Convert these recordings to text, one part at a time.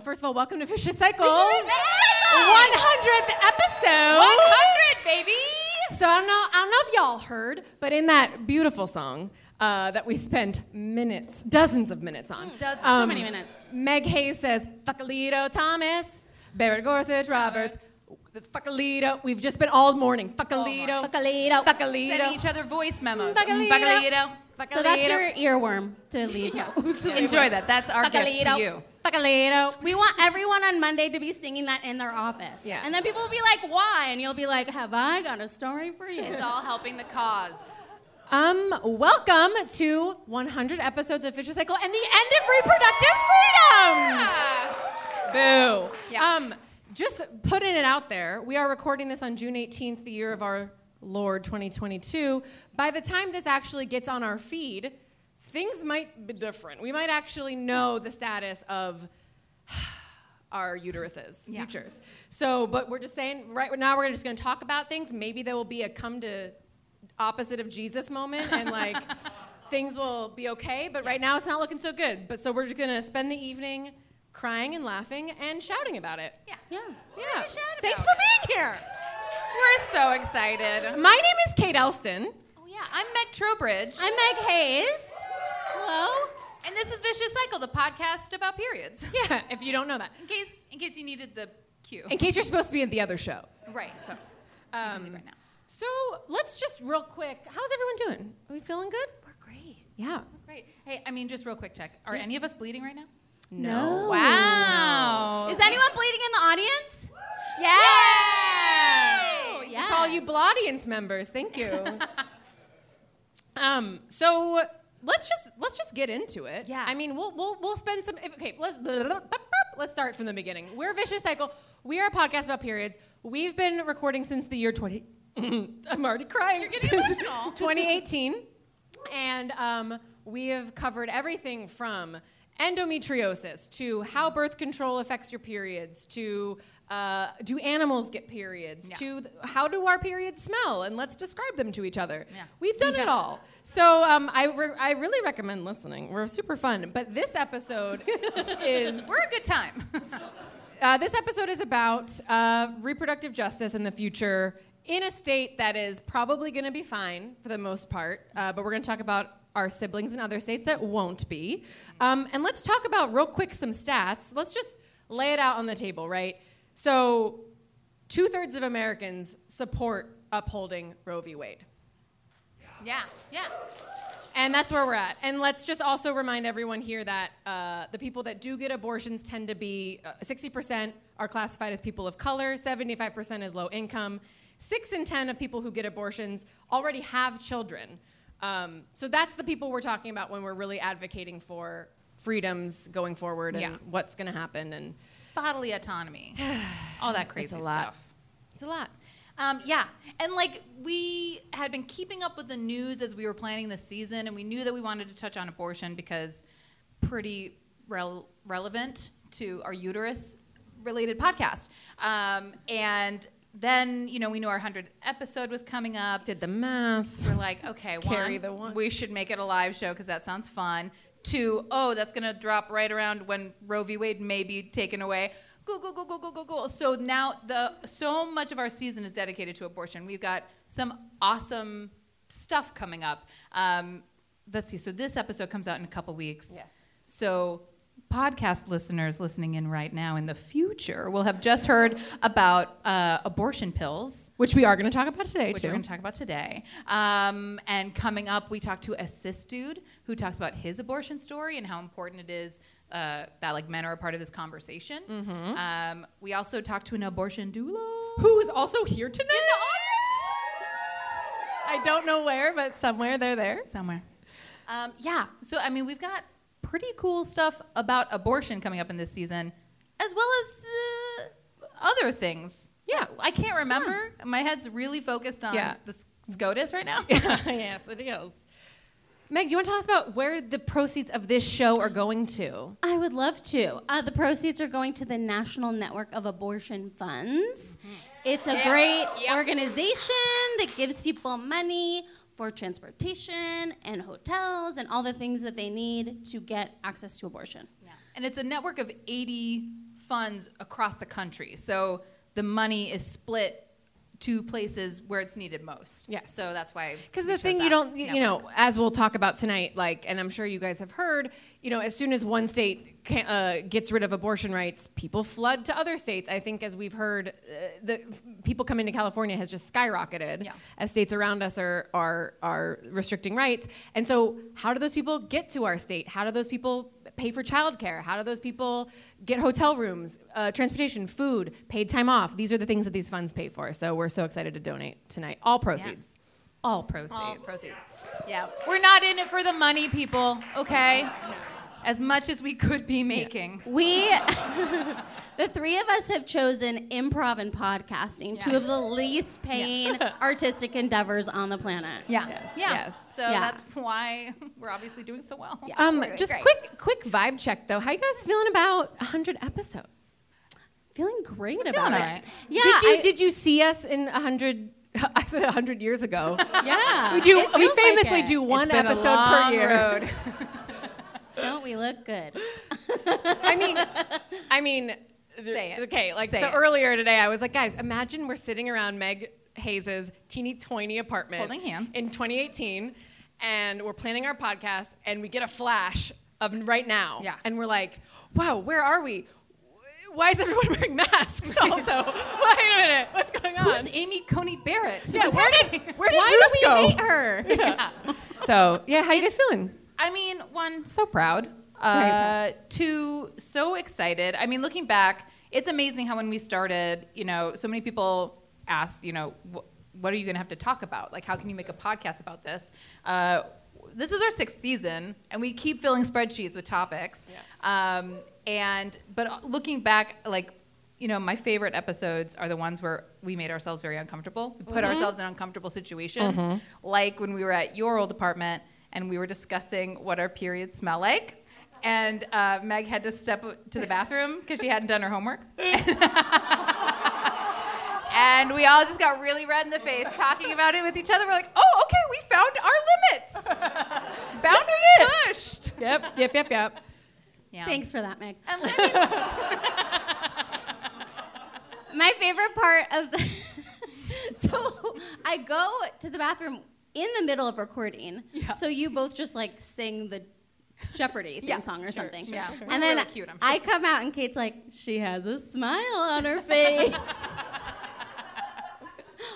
First of all, welcome to Vicious Cycle. 100th episode. 100, baby. So I don't know. I don't know if y'all heard, but in that beautiful song uh, that we spent minutes, dozens of minutes on, Dozens. um, So many minutes. Meg Hayes says, "Fuckalito Thomas, Barrett Gorsuch Roberts, Fuckalito." We've just been all morning. Fuckalito, Fuck Alito. Fuckalito. Sending each other voice memos. Fuckalito. Fuckalito. So that's your earworm to leave. Enjoy that. That's our gift to you. Fuckalito. We want everyone on Monday to be singing that in their office. Yes. And then people will be like, why? And you'll be like, have I got a story for you? It's all helping the cause. Um, welcome to 100 episodes of Vicious Cycle and the end of reproductive freedom. Boo. Yeah. Um, just putting it out there, we are recording this on June 18th, the year of our Lord 2022. By the time this actually gets on our feed, things might be different. We might actually know the status of our uteruses, Yeah. futures. So, but we're just saying, right now we're just going to talk about things. Maybe there will be a come to opposite of Jesus moment and like things will be okay. But right now it's not looking so good. But so we're just going to spend the evening crying and laughing and shouting about it. Yeah. Yeah. Yeah. gonna shout Thanks for being here. We're so excited. My name is Kate Elston. Yeah. I'm Meg Trowbridge. I'm Meg Hayes. Hello. and this is Vicious Cycle, the podcast about periods. Yeah, if you don't know that. In case, in case you needed the cue. In case you're supposed to be in the other show. Right. So, um, leave right now. So let's just real quick. How's everyone doing? Are we feeling good? We're great. Yeah. We're Great. Hey, I mean, just real quick check. Are any of us bleeding right now? No. Wow. Is anyone bleeding in the audience? Yeah. Oh, We call you Blaudience members. Thank you. um, so let's just let's just get into it. Yeah. I mean, we'll we'll, we'll spend some. if- Okay, let's let's start from the beginning. We're Vicious Cycle. We are a podcast about periods. We've been recording since the year 20. I'm already crying. You're getting emotional. 2018, and um, we have covered everything from endometriosis to how birth control affects your periods to uh, do animals get periods Yeah. to th- how do our periods smell and let's describe them to each other Yeah. we've done it all so um, I, re- I really recommend listening we're super fun but this episode is We're a good time. uh, this episode is about uh, reproductive justice in the future in a state that is probably going to be fine for the most part, uh, but we're going to talk about our siblings in other states that won't be. Um, and let's talk about, real quick, some stats. Let's just lay it out on the table, right? So, two thirds of Americans support upholding Roe v. Wade. yeah. Yeah. And that's where we're at. And let's just also remind everyone here that uh, the people that do get abortions tend to be uh, 60% are classified as people of color, 75% is low income. Six in 10 of people who get abortions already have children. Um, so that's the people we're talking about when we're really advocating for freedoms going forward and Yeah. what's going to happen. And Bodily autonomy, all that crazy it's a lot. stuff. It's a lot. Um, yeah, and like we had been keeping up with the news as we were planning this season, and we knew that we wanted to touch on abortion because pretty rel- relevant to our uterus-related podcast. Um, and then you know we knew our hundredth episode was coming up. Did the math. We're like, okay, Carry one, the one. we should make it a live show because that sounds fun. Two, oh, that's gonna drop right around when Roe v. Wade may be taken away. Go, go, go, go, go, go, go. So now the so much of our season is dedicated to abortion. We've got some awesome stuff coming up. Um, let's see. So this episode comes out in a couple weeks. Yes. So podcast listeners listening in right now in the future will have just heard about uh, abortion pills Which we are going to talk about today, which too. we're going to talk about today. Um, and coming up, we talk to a cis dude who talks about his abortion story and how important it is uh, that like men are a part of this conversation. Mm-hmm. Um, we also talk to an abortion doula. Who's also here tonight? I don't know where, but somewhere they're there. somewhere. Um, yeah. So I mean, we've got pretty cool stuff about abortion coming up in this season, as well as uh, other things. Yeah. I can't remember. My head's really focused on Yeah. the SCOTUS right now. yes, it is. Meg, do you want to tell us about where the proceeds of this show are going to? I would love to. Uh, the proceeds are going to the National Network of Abortion Funds. It's a great Yep. organization that gives people money for transportation and hotels and all the things that they need to get access to abortion. And it's a network of 80 funds across the country. So the money is split to places where it's needed most. Yes. So that's why. Because the thing you don't, you know, as we'll talk about tonight, like, and I'm sure you guys have heard, you know, as soon as one state can, uh, gets rid of abortion rights, people flood to other states. I think, as we've heard, uh, the people coming to California has just skyrocketed Yeah. as states around us are are are restricting rights. And so, how do those people get to our state? How do those people pay for childcare? How do those people get hotel rooms, uh, transportation, food, paid time off? These are the things that these funds pay for. So we're so excited to donate tonight. All proceeds. All proceeds. All proceeds. Yeah. We're not in it for the money, people, okay? As much as we could be making. We, the three of us have chosen improv and podcasting, two of the least paying artistic endeavors on the planet. Yeah. Yes, Yeah. yes. So Yeah. that's why we're obviously doing so well. Yeah. Um, Great, just great. quick, quick vibe check though. How you guys feeling about 100 episodes? Feeling great about feeling it. all right. Yeah. did you I- did you see us in 100? I said 100 years ago. yeah. we do. It We feels like famously do one It's been a episode per year. road. Don't we look good? I mean, I mean, Say it. Okay, like Say so it. earlier today, I was like, guys, imagine we're sitting around Meg Hayes's teeny tiny apartment, Holding hands. in 2018, and we're planning our podcast, and we get a flash of right now, Yeah. and we're like, wow, where are we? Why is everyone wearing masks? Also, wait a minute, what's going on? Who's Amy Coney Barrett? yeah, where happening? did where did Why Ruth do we go? hate her? Yeah. So yeah, how you guys feeling? I mean, one, so proud. Uh, two, so excited. I mean, looking back, it's amazing how when we started, you know, so many people asked, you know, wh- what are you going to have to talk about? Like, how can you make a podcast about this? Uh, this is our sixth season, and we keep filling spreadsheets with topics. Um, and but looking back, like you know, my favorite episodes are the ones where we made ourselves very uncomfortable. We put ourselves in uncomfortable situations, like when we were at your old apartment and we were discussing what our periods smell like. And uh, Meg had to step to the bathroom because she hadn't done her homework. and we all just got really red in the face talking about it with each other. We're like, oh, okay, we found our limits. Boundaries pushed. Yep, yep, yep, yep. Yeah. Thanks for that, Meg. And then- My favorite part of the so I go to the bathroom in the middle of recording. Yeah. So you both just like sing the Jeopardy theme Yeah, song or sure, something. sure, Yeah. sure. And We're then really cute, I'm I come out and Kate's like, she has a smile on her face.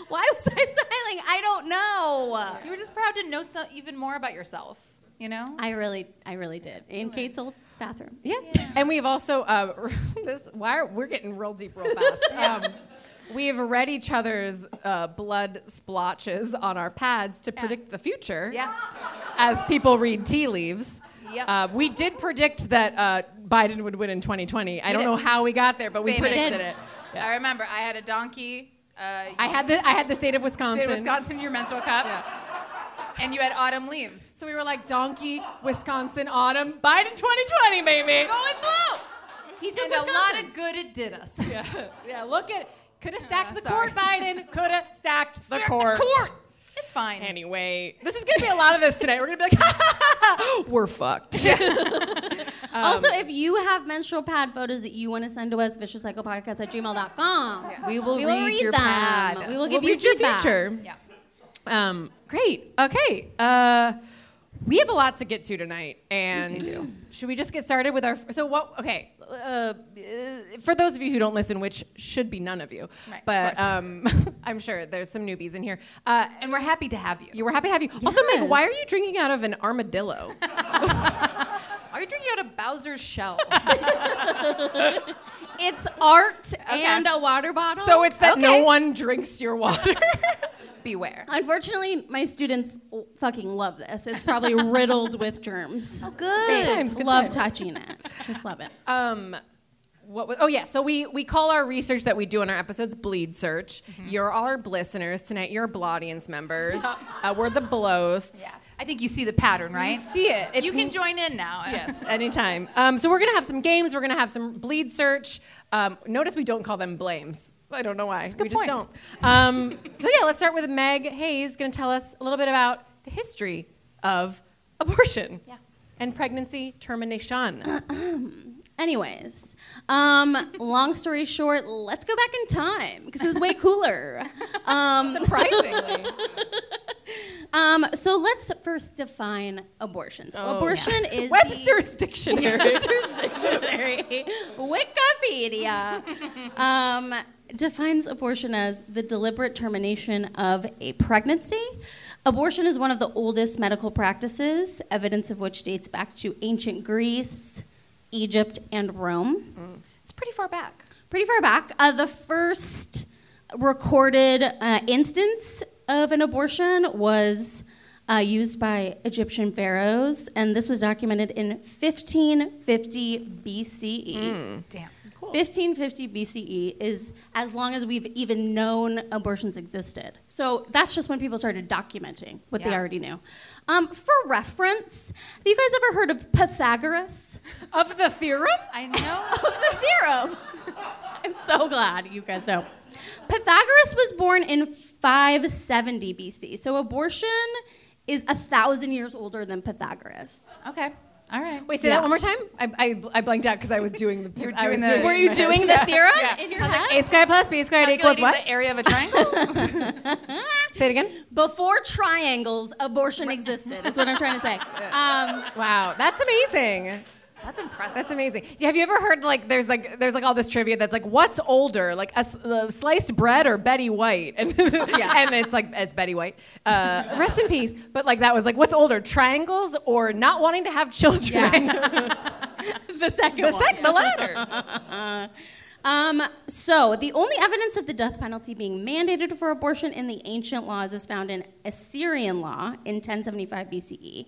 Why was I smiling? I don't know. you were just proud to know so, even more about yourself, you know? I really, I really did. In Kate's old bathroom. Yes, and we've also uh, this. Why are, we're getting real deep real fast. um, we've read each other's uh, blood splotches on our pads to predict the future. yeah. As people read tea leaves. Yep. Uh, we did predict that uh, Biden would win in 2020. I don't did. know how we got there, but we Famous. predicted Did. it. I remember I had a donkey. Uh, I had the I had the state of Wisconsin. State of Wisconsin, your menstrual cup. And you had autumn leaves. So we were like donkey, Wisconsin, autumn, Biden 2020, baby. Going blue! He took And a lot of good it did us. yeah, yeah. Look at could have stacked Yeah, the sorry. court, Biden. Could have stacked the court. court. It's fine. Anyway, this is gonna be a lot of this tonight. We're gonna be like, we're fucked. also, if you have menstrual pad photos that you want to send to us, viciouscyclepodcast at gmail.com. We will We will read read your them. pad. We will give We'll you read your feedback. future. Yeah. Um, great. Okay. Uh, we have a lot to get to tonight, and should we just get started with our? So what? Okay. Uh, uh, for those of you who don't listen, which should be none of you, Right, but course. um, I'm sure there's some newbies in here. Uh, And we're happy to have you. you were happy to have you. Also, Meg, why are you drinking out of an armadillo? Are you drinking out of Bowser's shell? It's art and a water bottle. so it's that no one drinks your water. Beware. Unfortunately, my students l- fucking love this. It's probably riddled with germs. Oh, good. They Good times, good love times. touching it. Just love it. Um, what was, oh yeah, so we we call our research that we do in our episodes bleed search. Mm-hmm. You're our listeners tonight. You're our audience members. uh, we're the blows. Yeah. I think you see the pattern, right? You see it. It's you can n- join in now. Yes, anytime. Um, so we're gonna have some games. We're gonna have some bleed search. Um, notice we don't call them blames. I don't know why. a good we just don't. Um, so yeah, let's start with Meg Hayes. Going to tell us a little bit about the history of abortion Yeah. and pregnancy termination. Anyways, um, long story short, let's go back in time because it was way cooler. Um, Surprisingly. Um, so let's first define abortions. Oh, abortion is Webster's the, dictionary. Webster's dictionary, Wikipedia, um, defines abortion as the deliberate termination of a pregnancy. Abortion is one of the oldest medical practices, evidence of which dates back to ancient Greece, Egypt, and Rome. It's pretty far back. Pretty far back. Uh, the first recorded uh, instance of an abortion was uh, used by Egyptian pharaohs, and this was documented in 1550 BCE. Damn. Cool. 1550 BCE is as long as we've even known abortions existed. So that's just when people started documenting what they already knew. Um, for reference, have you guys ever heard of Pythagoras? of the theorem? I know. of the theorem. I'm so glad you guys know. Pythagoras was born in 570 BC, so abortion is a thousand years older than Pythagoras. okay. All right. Wait, say Yeah. that one more time. I, I, I blanked out because I was doing the. You were I was the- it Were you doing the theorem Yeah. in your I was like, head? A squared plus B squared equals what? the area of a triangle. Say it again. Before triangles, abortion existed. Is what I'm trying to say. Um, Wow, that's amazing. That's impressive. That's amazing. Have you ever heard like there's like there's like all this trivia that's like what's older like a, uh, sliced bread or Betty White and and it's like it's Betty White. Uh, rest in peace. But like that was like what's older triangles or not wanting to have children. the second the one. sec the latter. Um, so, the only evidence of the death penalty being mandated for abortion in the ancient laws is found in Assyrian law in 1075 BCE.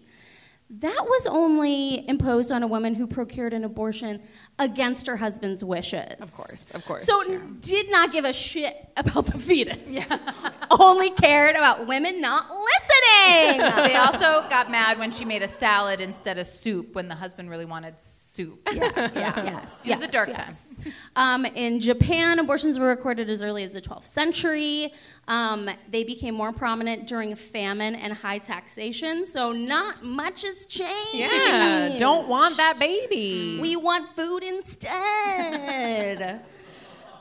That was only imposed on a woman who procured an abortion against her husband's wishes. Of course, of course, So, did not give a shit about the fetus. only cared about women not listening. they also got mad when she made a salad instead of soup when the husband really wanted soup. Yeah. Yeah. Yes. It was a dark yes. Um, in Japan, abortions were recorded as early as the 12th century. Um, they became more prominent during famine and high taxation, so not much has changed. Yeah, don't want that baby. We want food instead.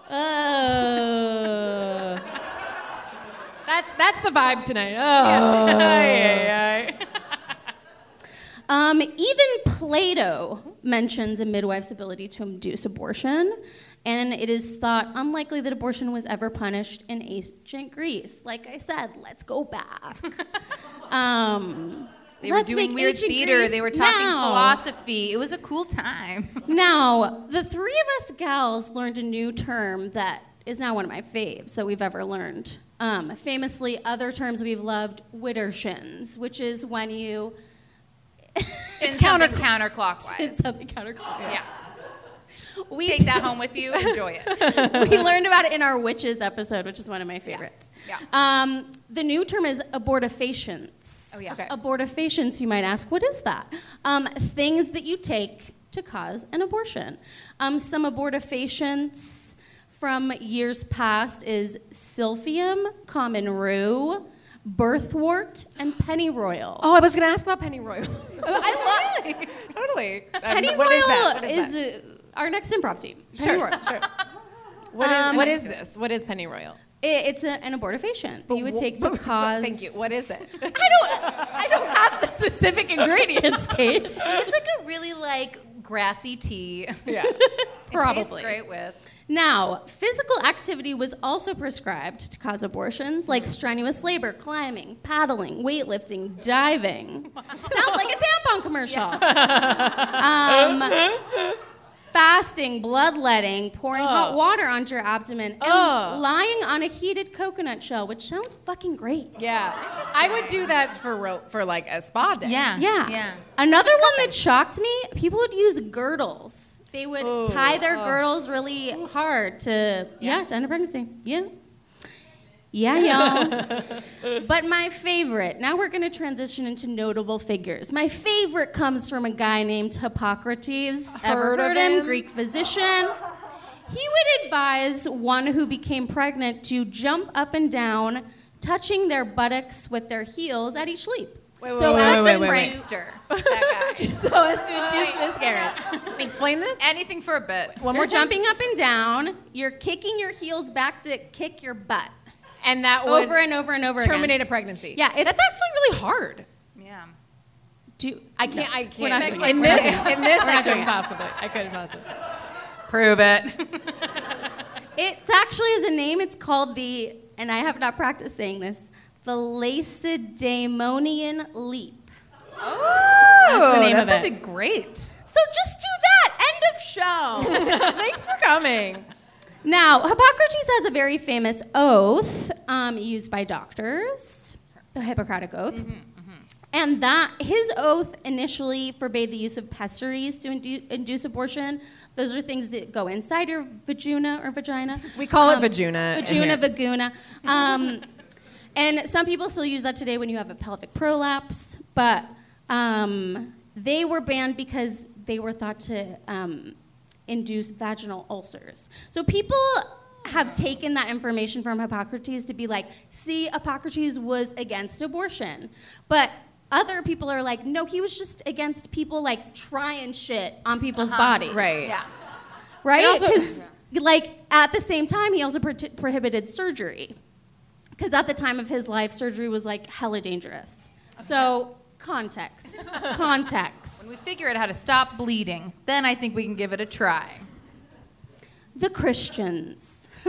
Oh. That's that's the vibe tonight. Oh. Um, even Plato mentions a midwife's ability to induce abortion, and it is thought unlikely that abortion was ever punished in ancient Greece. Like I said, let's go back. um, They were doing weird theater. Greece They were talking now. philosophy. It was a cool time. Now, the three of us gals learned a new term that is now one of my faves that we've ever learned. Um, famously, other terms we've loved, widdershins, which is when you Spin It's counter- counterclockwise. It's something counterclockwise. yeah. We Take that home with you. Enjoy it. we learned about it in our witches episode, which is one of my favorites. Yeah. Um, the new term is abortifacients. Oh, yeah. Okay. Abortifacients, you might ask, what is that? Um, things that you take to cause an abortion. Um, some abortifacients from years past is silphium, common rue, birthwort, and pennyroyal. Oh, I was going to ask about pennyroyal. I love totally. Um, pennyroyal. what is that? What is, that? uh, our next improv team. Sure, Pennyroyal. sure. What is, Um, what is this? What is pennyroyal? It, it's a, an abortifacient that you would take to cause. Thank you. What is it? I don't. I don't have the specific ingredients, Kate. It's like a really like grassy tea. yeah. It Probably. great with. Now, physical activity was also prescribed to cause abortions, like strenuous labor, climbing, paddling, weightlifting, diving. Sounds like a tampon commercial. um, fasting, bloodletting, pouring hot water onto your abdomen, and Ugh. lying on a heated coconut shell, which sounds fucking great. Yeah. I would do that for ro- for like a spa day. Yeah. Yeah. Yeah. Another one that shocked me, people would use girdles. They would Ooh. tie their oh. girdles really hard to yeah, to end a pregnancy. Yeah. Yeah, y'all. but my favorite, now we're going to transition into notable figures. My favorite comes from a guy named Hippocrates. Ever Heard of heard him? him? Greek physician. He would advise one who became pregnant to jump up and down, touching their buttocks with their heels at each leap. Wait, so wait, as wait, to wait, wait. prankster. That guy. so as to induce miscarriage. Explain this. Anything for a bit. When we're jumping up and down, you're kicking your heels back to kick your butt And that would over and over and over terminate again. a pregnancy. Yeah, it's- that's actually really hard. Yeah. Do, I can't. I can't. in We're not this, doing it. in this, We're I not doing couldn't possibly. I couldn't possibly. Prove it. It's actually as a name. It's called the, and I have not practiced saying this, the Lacedaemonian leap. Oh, That's the name that of it. sounded great. So just do that. End of show. Thanks for coming. Now, Hippocrates has a very famous oath um, used by doctors, the Hippocratic Oath. And that his oath initially forbade the use of pessaries to indu- induce abortion. Those are things that go inside your vagina or vagina. We call it Um, vagina Vagina, vaguna. Um, and some people still use that today when you have a pelvic prolapse, but um, they were banned because they were thought to um, induce vaginal ulcers. So people have taken that information from Hippocrates to be like, see, Hippocrates was against abortion. But other people are like, no, he was just against people like trying shit on people's bodies. Right. Yeah. Right? And also- Because, like, at the same time, he also pro- prohibited surgery. Because at the time of his life, surgery was like hella dangerous. So, context. When context. we figure out how to stop bleeding, then I think we can give it a try. The Christians.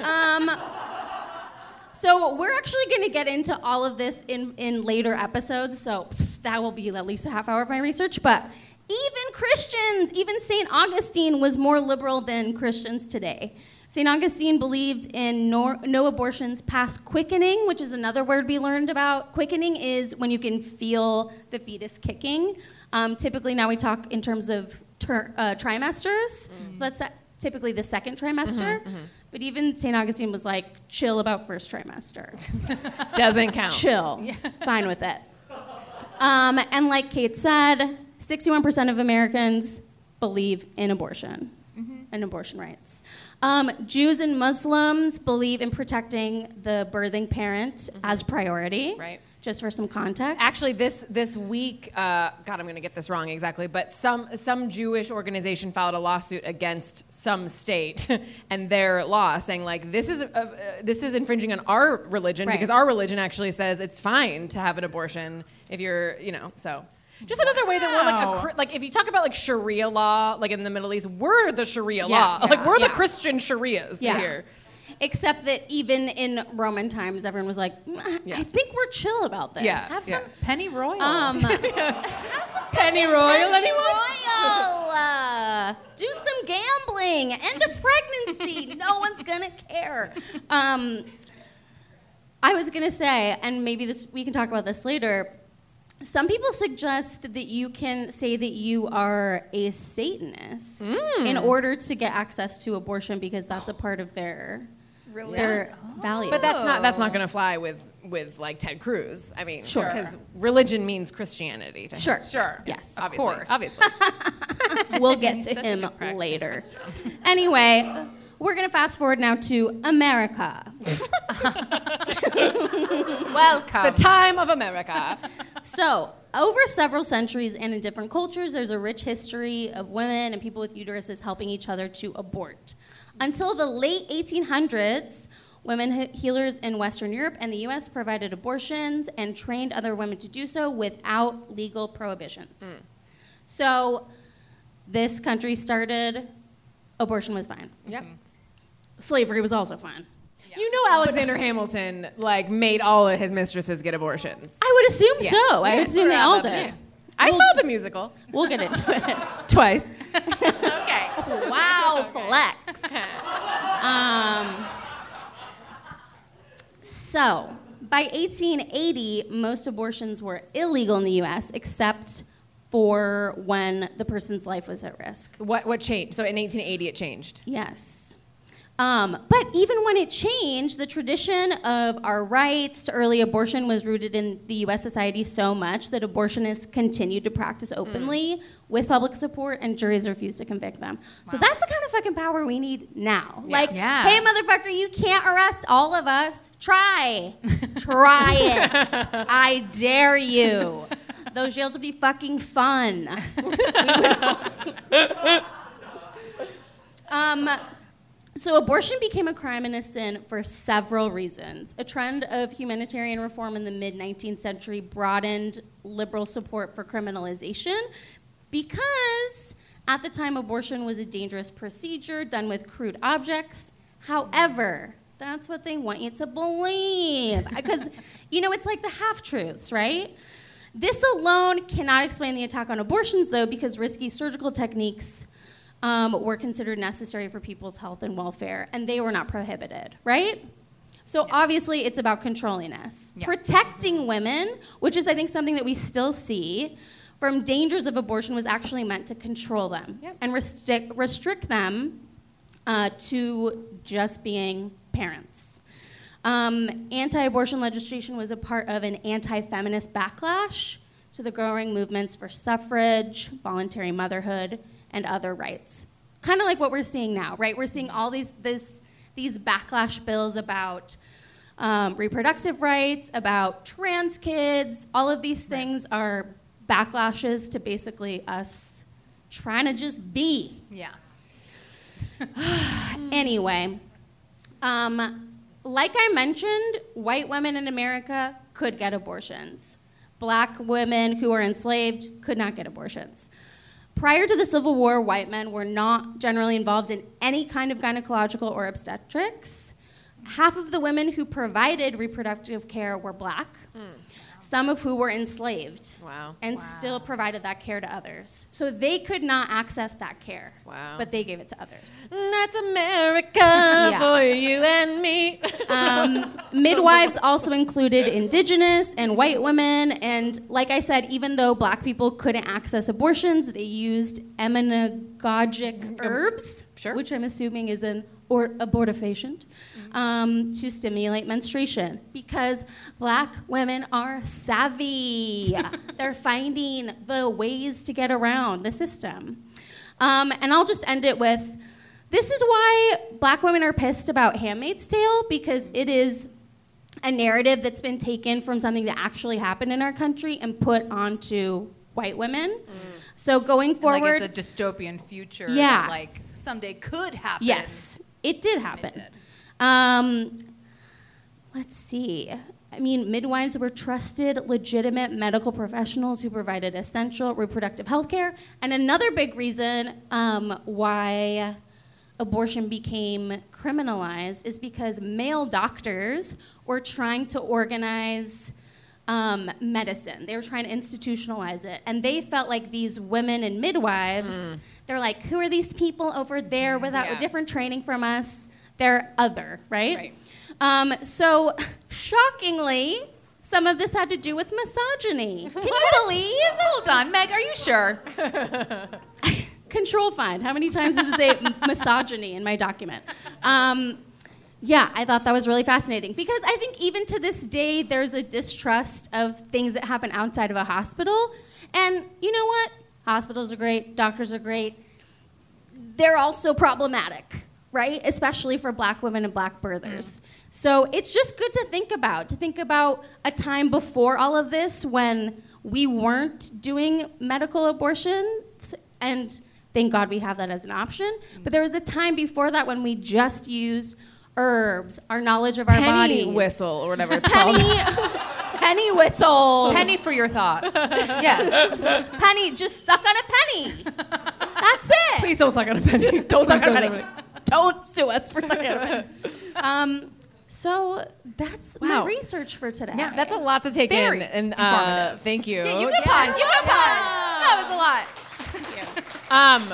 um, so we're actually going to get into all of this in, in later episodes. So pff, that will be at least a half hour of my research. But even Christians, even St. Augustine was more liberal than Christians today. St. Augustine believed in no, no abortions past quickening, which is another word we learned about. Quickening is when you can feel the fetus kicking. Um, typically, now we talk in terms of ter- uh, trimesters. So that's typically the second trimester. But even St. Augustine was like, chill about first trimester. Doesn't count. chill. Fine with it. Um, and like Kate said, 61% of Americans believe in abortion and abortion rights. Um, Jews and Muslims believe in protecting the birthing parent as priority. Right. Just for some context. Actually, this this week, uh, God, I'm going to get this wrong exactly, but some some Jewish organization filed a lawsuit against some state and their law, saying like this is uh, uh, this is infringing on our religion Right. because our religion actually says it's fine to have an abortion if you're, you know, so. Just another way that we're like a Wow. like if you talk about like Sharia law like in the Middle East we're the Sharia Yeah, law like we're yeah. the Christian Sharias Yeah. here Except that even in Roman times, everyone was like, "Mm, I- Yeah. I think we're chill about this. Yeah. Have Yeah. some penny royal. Um, have some Penny Royal anyone Royal. Uh, do some gambling. End of pregnancy. no one's gonna care. Um, I was gonna say, and maybe this we can talk about this later. Some people suggest that you can say that you are a Satanist in hmm. order to get access to abortion because that's a part of their their values. But that's not that's not going to fly with with like Ted Cruz. I mean, Sure. because religion means Christianity. To him. sure, Sure. yes, Of obviously, course. obviously. we'll get to him later. Anyway, we're gonna fast forward now to America. Welcome. the time of America. So, over several centuries and in different cultures, there's a rich history of women and people with uteruses helping each other to abort. Until the late 1800s, women healers in Western Europe and the US provided abortions and trained other women to do so without legal prohibitions. Hmm. So, this country started, abortion was fine. Yep. Hmm. Slavery was also fine. You know Alexander Hamilton like made all of his mistresses get abortions. I would assume Yeah. so. I would assume they all up, did. yeah. I saw the musical We'll get into it. twice. okay. wow, flex. um, so, by 1880, most abortions were illegal in the US except for when the person's life was at risk. What what changed? So in 1880 it changed. Yes. Um, but even when it changed, the tradition of our rights to early abortion was rooted in the US society so much that abortionists continued to practice openly with public support and juries refused to convict them. So that's the kind of fucking power we need now. Like, Yeah. hey, motherfucker, you can't arrest all of us. Try. Try it. I dare you. Those jails would be fucking fun. Um, so, abortion became a crime and a sin for several reasons. A trend of humanitarian reform in the mid 19th century broadened liberal support for criminalization because at the time abortion was a dangerous procedure done with crude objects. However, that's what they want you to believe. Because, you know, it's like the half truths, right? This alone cannot explain the attack on abortions, though, because risky surgical techniques um, were considered necessary for people's health and welfare, and they were not prohibited, right? So obviously, it's about controlling us, Yeah. protecting women, which is, I think, something that we still see from dangers of abortion, was actually meant to control them Yep. and restrict restrict them uh, to just being parents. Um, anti-abortion legislation was a part of an anti-feminist backlash to the growing movements for suffrage, voluntary motherhood, and other rights. Kind of like what we're seeing now, right? We're seeing all these this, these backlash bills about um, reproductive rights, about trans kids. All of these things are backlashes to basically us trying to just be Yeah. Anyway, um, like I mentioned, white women in America could get abortions. Black women who were enslaved could not get abortions. Prior to the Civil War, white men were not generally involved in any kind of gynecological or obstetrics. Half of the women who provided reproductive care were black, hmm. Some of who were enslaved Wow. and still provided that care to others. So they could not access that care, Wow. but they gave it to others. That's America for you and me. Um, midwives also included indigenous and white women. And like I said, even though black people couldn't access abortions, they used emmenagogic herbs, Sure. which I'm assuming is an or abortifacient, um, to stimulate menstruation because black women are savvy. They're finding the ways to get around the system. Um, and I'll just end it with this is why black women are pissed about Handmaid's Tale because it is a narrative that's been taken from something that actually happened in our country and put onto white women. So going forward, like it's a dystopian future Yeah. that like someday could happen. yes, it did happen. Um, let's see. I mean, midwives were trusted, legitimate medical professionals who provided essential reproductive health care. And another big reason um, why abortion became criminalized is because male doctors were trying to organize um, medicine. They were trying to institutionalize it. And they felt like these women and midwives, they're like, who are these people over there without Yeah. different training from us? They're other, right? Right. Um, so, shockingly, some of this had to do with misogyny. Can you believe? Hold on, Meg, are you sure? Control find. How many times does it say misogyny in my document? Um, yeah, I thought that was really fascinating because I think even to this day, there's a distrust of things that happen outside of a hospital. And you know what? Hospitals are great, doctors are great. They're also problematic, right? Especially for black women and black birthers. Mm. So it's just good to think about, to think about a time before all of this when we weren't doing medical abortions and thank God we have that as an option. Mm. But there was a time before that when we just used herbs, our knowledge of our body. Penny bodies. whistle or whatever it's Penny, called. penny whistle. Penny for your thoughts. yes. Penny, just suck on a penny. That's it. Please don't suck on a penny. Don't suck suck on a on a penny. Penny. Don't sue us for sucking on a. Um, so that's my research for today. Yeah, that's a lot to take Very in. And uh, informative. thank you. Yeah, you can pause. You can pause. That was a lot. Um,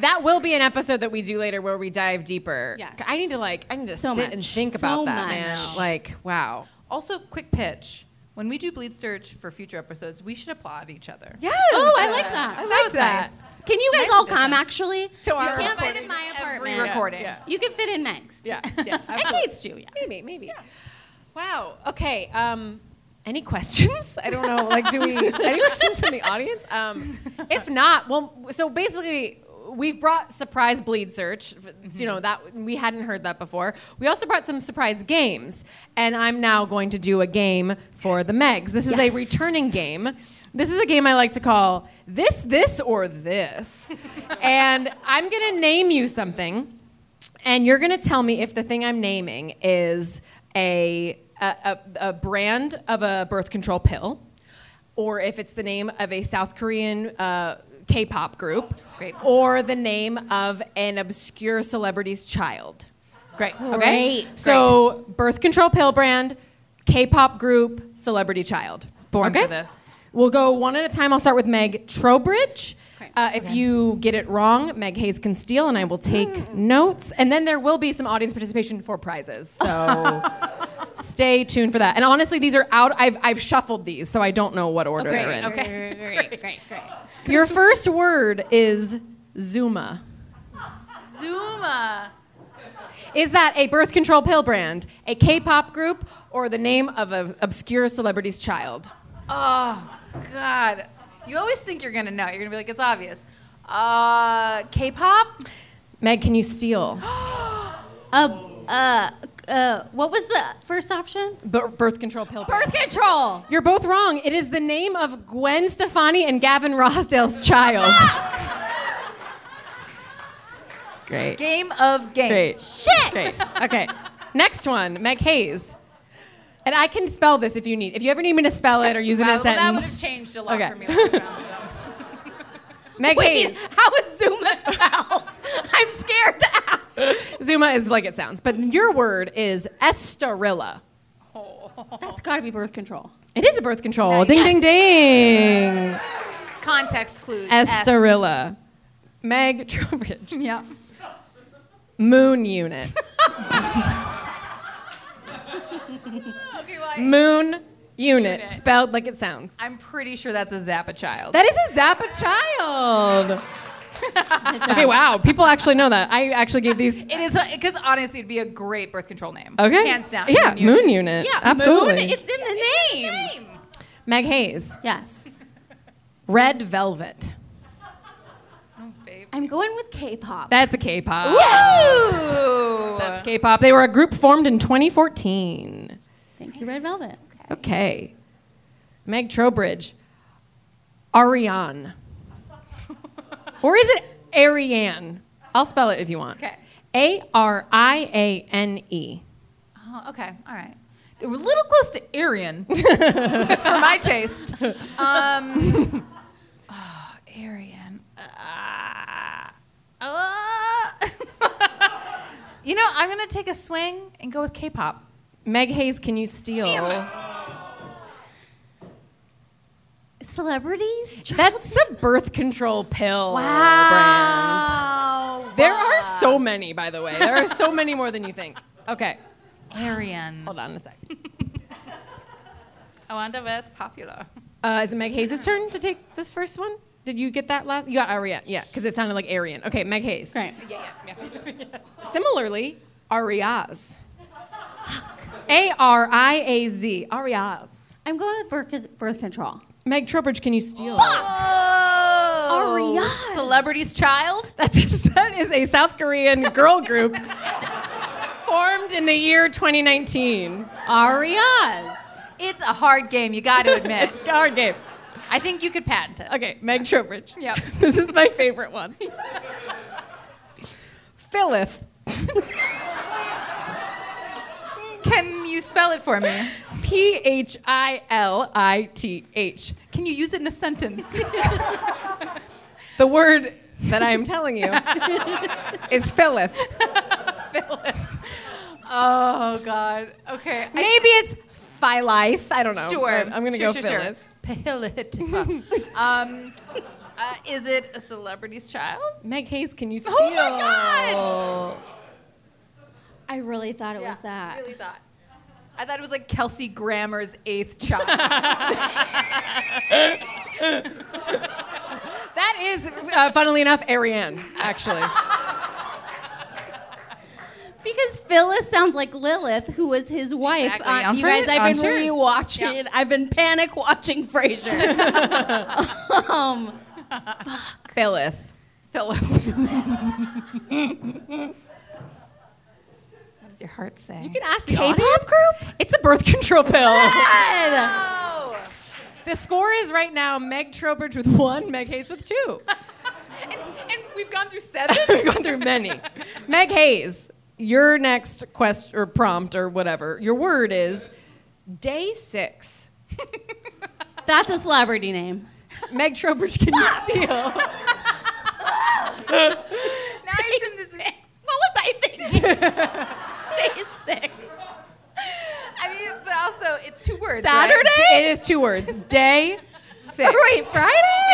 that will be an episode that we do later where we dive deeper. Yes. I need to like, I need to So sit and think So about that, man. Like, wow. Also, quick pitch. When we do bleed search for future episodes, we should applaud each other. Yes. Oh, I like that. I That like was that. nice. Can you guys Nice all addition. come actually? To our you can't fit in my Every apartment. recording. Yeah. You can fit in Meg's. Yeah. yeah and absolutely. Kate's too. Yeah. Maybe, maybe. Wow. Okay. Um, any questions? I don't know. Like, do we? Any questions from the audience? Um, if not, well, so basically. We've brought surprise bleed search. You know that we hadn't heard that before. We also brought some surprise games, and I'm now going to do a game for the Megs. This is a returning game. This is a game I like to call this, this, or this, and I'm gonna name you something, and you're gonna tell me if the thing I'm naming is a, a, a, a brand of a birth control pill, or if it's the name of a South Korean uh, K-pop group, Great. or the name of an obscure celebrity's child. Great. Okay. Great. So birth control pill brand, K-pop group, celebrity child. Born okay? for this. We'll go one at a time. I'll start with Meg Trowbridge. Uh, if you get it wrong, Meg Hayes can steal, and I will take Hmm. notes. And then there will be some audience participation for prizes. So stay tuned for that. And honestly, these are out. I've, I've shuffled these, so I don't know what order Okay, they're in. okay. Great, great, great. Your first word is Zuma. Zuma. Is that a birth control pill brand, a K-pop group, or the name of an obscure celebrity's child? Oh, God. You always think you're going to know. You're going to be like, it's obvious. Uh, K-pop? Meg, can you steal? Uh, uh, uh, what was the first option? B- birth control pill. Birth control. You're both wrong. It is the name of Gwen Stefani and Gavin Rossdale's child. Great. Game of games. Great. Shit. Great. Okay. Next one, Meg Hayes. And I can spell this if you need. If you ever need me to spell it or use it in a well, that would have changed a lot Okay. for me last round. So. Meg Wait, Hayes. how is Zuma spelled? I'm scared to ask. Zuma is like it sounds, but your word is Estarylla. Oh. That's got to be birth control. It is a birth control. Nice. Ding, ding, ding. Context clues. Estarylla. Meg Trowbridge. Est. Yeah. Moon unit. Okay, well, I, Moon unit. Unit. Spelled like it sounds. I'm pretty sure that's a Zappa child. That is a Zappa child. okay, wow. People actually know that. I actually gave these. it is because honestly, it'd be a great birth control name. Okay. Hands down. Yeah, Moon moon unit. unit. Yeah, absolutely. Moon, it's in the name. Name. Meg Hayes. Yes. Red Velvet. Oh, babe. I'm going with K-pop. That's a K-pop. Ooh. That's K-pop. They were a group formed in 2014. Thank you, Red Velvet. Okay. Meg Trowbridge. Ariane. or is it Ariane? I'll spell it if you want. Okay. A R I A N E. Oh, okay. All right. We're a little close to Aryan for my taste. Um, oh, Aryan. Ah. Ah. you know, I'm gonna take a swing and go with K-pop. Meg Hayes, can you steal? Celebrities? That's a birth control pill brand. Wow. There are so many, by the way. There are so many more than you think. Okay, Aryan. hold on a sec. I wonder where it's popular. Uh, is it Meg Hayes' turn to take this first one? Did you get that last? You got Ariane, yeah, because it sounded like Arian. Okay, Meg Hayes. Right. Yeah, yeah, yeah. Similarly, Ariaz. A R I A Z. Ariaz. I'm going with birth, birth control. Meg Trowbridge, can you steal? Oh, Ariaz. Celebrity's child? That's that is a South Korean girl group formed in the year 2019. Arias. It's a hard game, you got to admit. It's a hard game. I think you could patent it. Okay, Meg Trowbridge. Yep. This is my favorite one. Philith. Can you spell it for me? P H I L I T H. Can you use it in a sentence? The word that I am telling you is Philith. oh God. Okay. I- Maybe it's Philife. I don't know. Sure. I'm gonna sure, go sure, Philith. Sure. Um, uh, is it a celebrity's child? Meg Hayes, can you steal? Oh my God! I really thought it Yeah, was that. Really thought. I thought it was like Kelsey Grammer's eighth child. That is, uh, funnily enough, Ariane, actually. Because Phyllis sounds like Lilith, who was his wife. Exactly. on- On you guys, I've been Cheers. rewatching. Yeah. I've been panic watching Frasier. um, Philith. Philip. what does your heart say? You can ask the K-pop audience. group? It's a birth control pill. The score is right now Meg Trowbridge with one, Meg Hayes with two. And, and we've gone through seven. We've gone through many. Meg Hayes, your next quest or prompt or whatever, your word is day six. That's a celebrity name. Meg Trowbridge, can you steal? now I assume this. What was I thinking? Day six. I mean, but also it's two words. Saturday? Right? it is two words. Day six. Wait, Friday?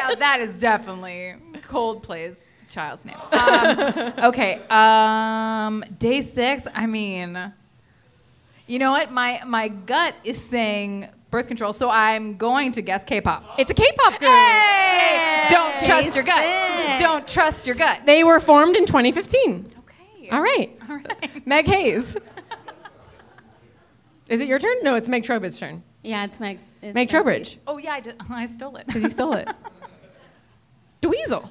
Yeah, that is definitely Coldplay's child's name. Um, okay, um, day six. I mean, you know what? My my gut is saying birth control, so I'm going to guess K-pop. It's a K-pop group. Hey! Don't Day trust your gut. six. Don't trust your gut. They were formed in 2015. Okay. All right. All right. Meg Hayes. Is it your turn? No, it's Meg Trowbridge's turn. Yeah, it's Meg's. It's Meg Trowbridge, Oh yeah, I, did, I stole it. because you stole it. Dweezil.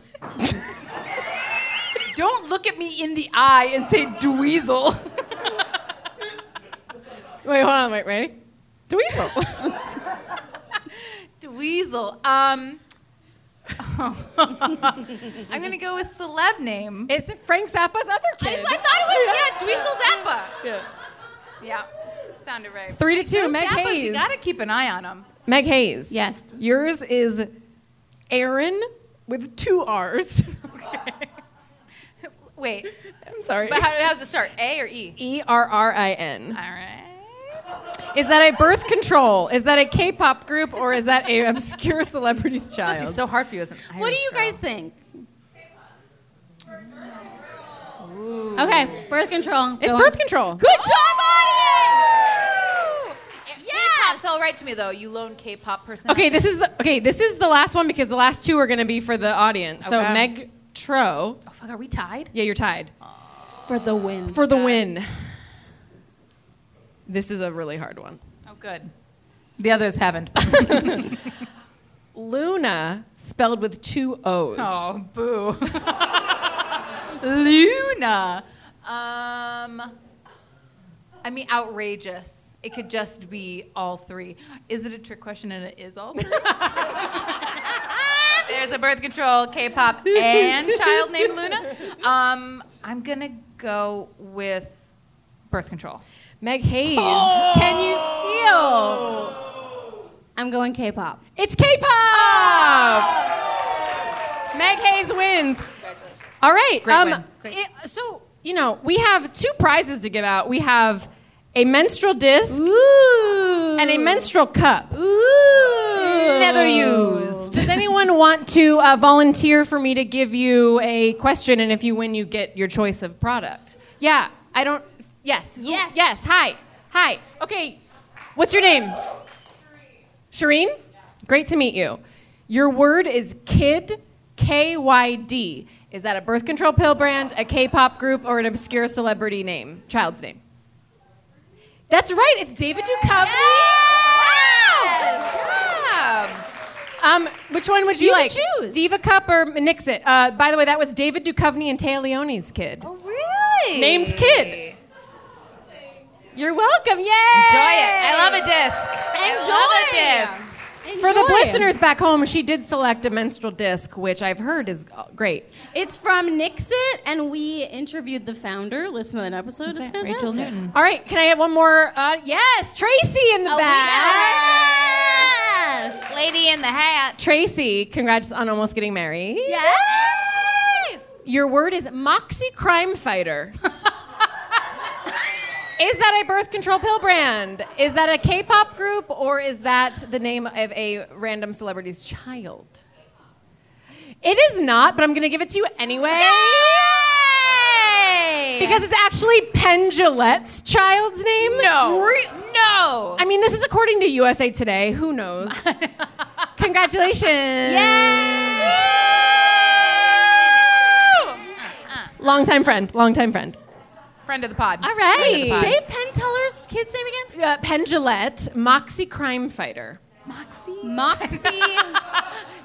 Don't look at me in the eye and say dweezil. Wait, hold on. Wait, ready? Dweezil. Dweezil. Um, I'm gonna go with celeb name. it's Frank Zappa's other kid. I thought it was yeah, Dweezil Zappa. Yeah. Yeah, sounded right. Three to two, Those Meg Zappas, Hayes. You gotta keep an eye on them. Meg Hayes. Yes. Yours is Aaron with two R's. okay. Wait, I'm sorry. but how, how does it start? A or E? E R R I N. All right. Is that a birth control? Is that a K-pop group or is that a obscure celebrity's It's supposed to be so hard for you as an What do Irish you girl. guys think? Ooh. Okay, birth control. It's Go birth on. control. Good job, audience! K-pop fell right to me though. You lone K-pop person. Okay, this is the okay. This is the last one because the last two are going to be for the audience. So Okay. Meg Tro, Oh fuck, are we tied? yeah, you're tied For the win. for the win. This is a really hard one. Oh good. The others haven't. Luna, spelled with two O's. Oh, boo. Luna. Um, I mean, outrageous. It could just be all three. Is it a trick question and it is all three? There's a birth control, K-pop, and child named Luna. Um, I'm gonna go with birth control. Meg Hayes, can you steal? I'm going K-pop. It's K-pop. Meg Hayes wins. All right. Great um, win. Great. it- so you know we have two prizes to give out. We have a menstrual disc Ooh. and a menstrual cup. Ooh. Never used. Does anyone want to uh, volunteer for me to give you a question, and if you win, you get your choice of product? Yeah, I don't. Yes. Who- Yes. Yes. Hi. Hi. Okay. What's your name? Shireen, Shireen? great to meet you. Your word is kid, K Y D. Is that a birth control pill brand, a K pop group, or an obscure celebrity name, child's name? That's right, it's David Duchovny. Yes! Wow! Good job. Um, which one would you, You like? choose. Diva Cup or Nixit? Uh, by the way, that was David Duchovny and Téa Leoni's kid. Oh, really? Named kid. You're welcome. Yay! Enjoy it. I love a disc. I love a disc. For the listeners back home, she did select a menstrual disc, which I've heard is uh, great. It's from Nixit, and we interviewed the founder. Listen to that episode. it's right, fantastic. Rachel Newton. All right, can I have one more? Uh, yes, Tracy in the Oh, back. Yes. Lady in the hat. Tracy, congrats on almost getting married. Yay! Your word is moxie crime fighter. is that a birth control pill brand? Is that a K-pop group, or is that the name of a random celebrity's child? It is not, but I'm going to give it to you anyway. Yay! Because it's actually Penn child's name. No. no. I mean, this is according to USA Today. Who knows? Congratulations. Yay! Longtime friend. Longtime friend. Friend of the pod. All right. Friend of the pod. Say Penn Teller's kid's name again. Uh, Penn Jillette, Moxie crime fighter. Moxie? Moxie.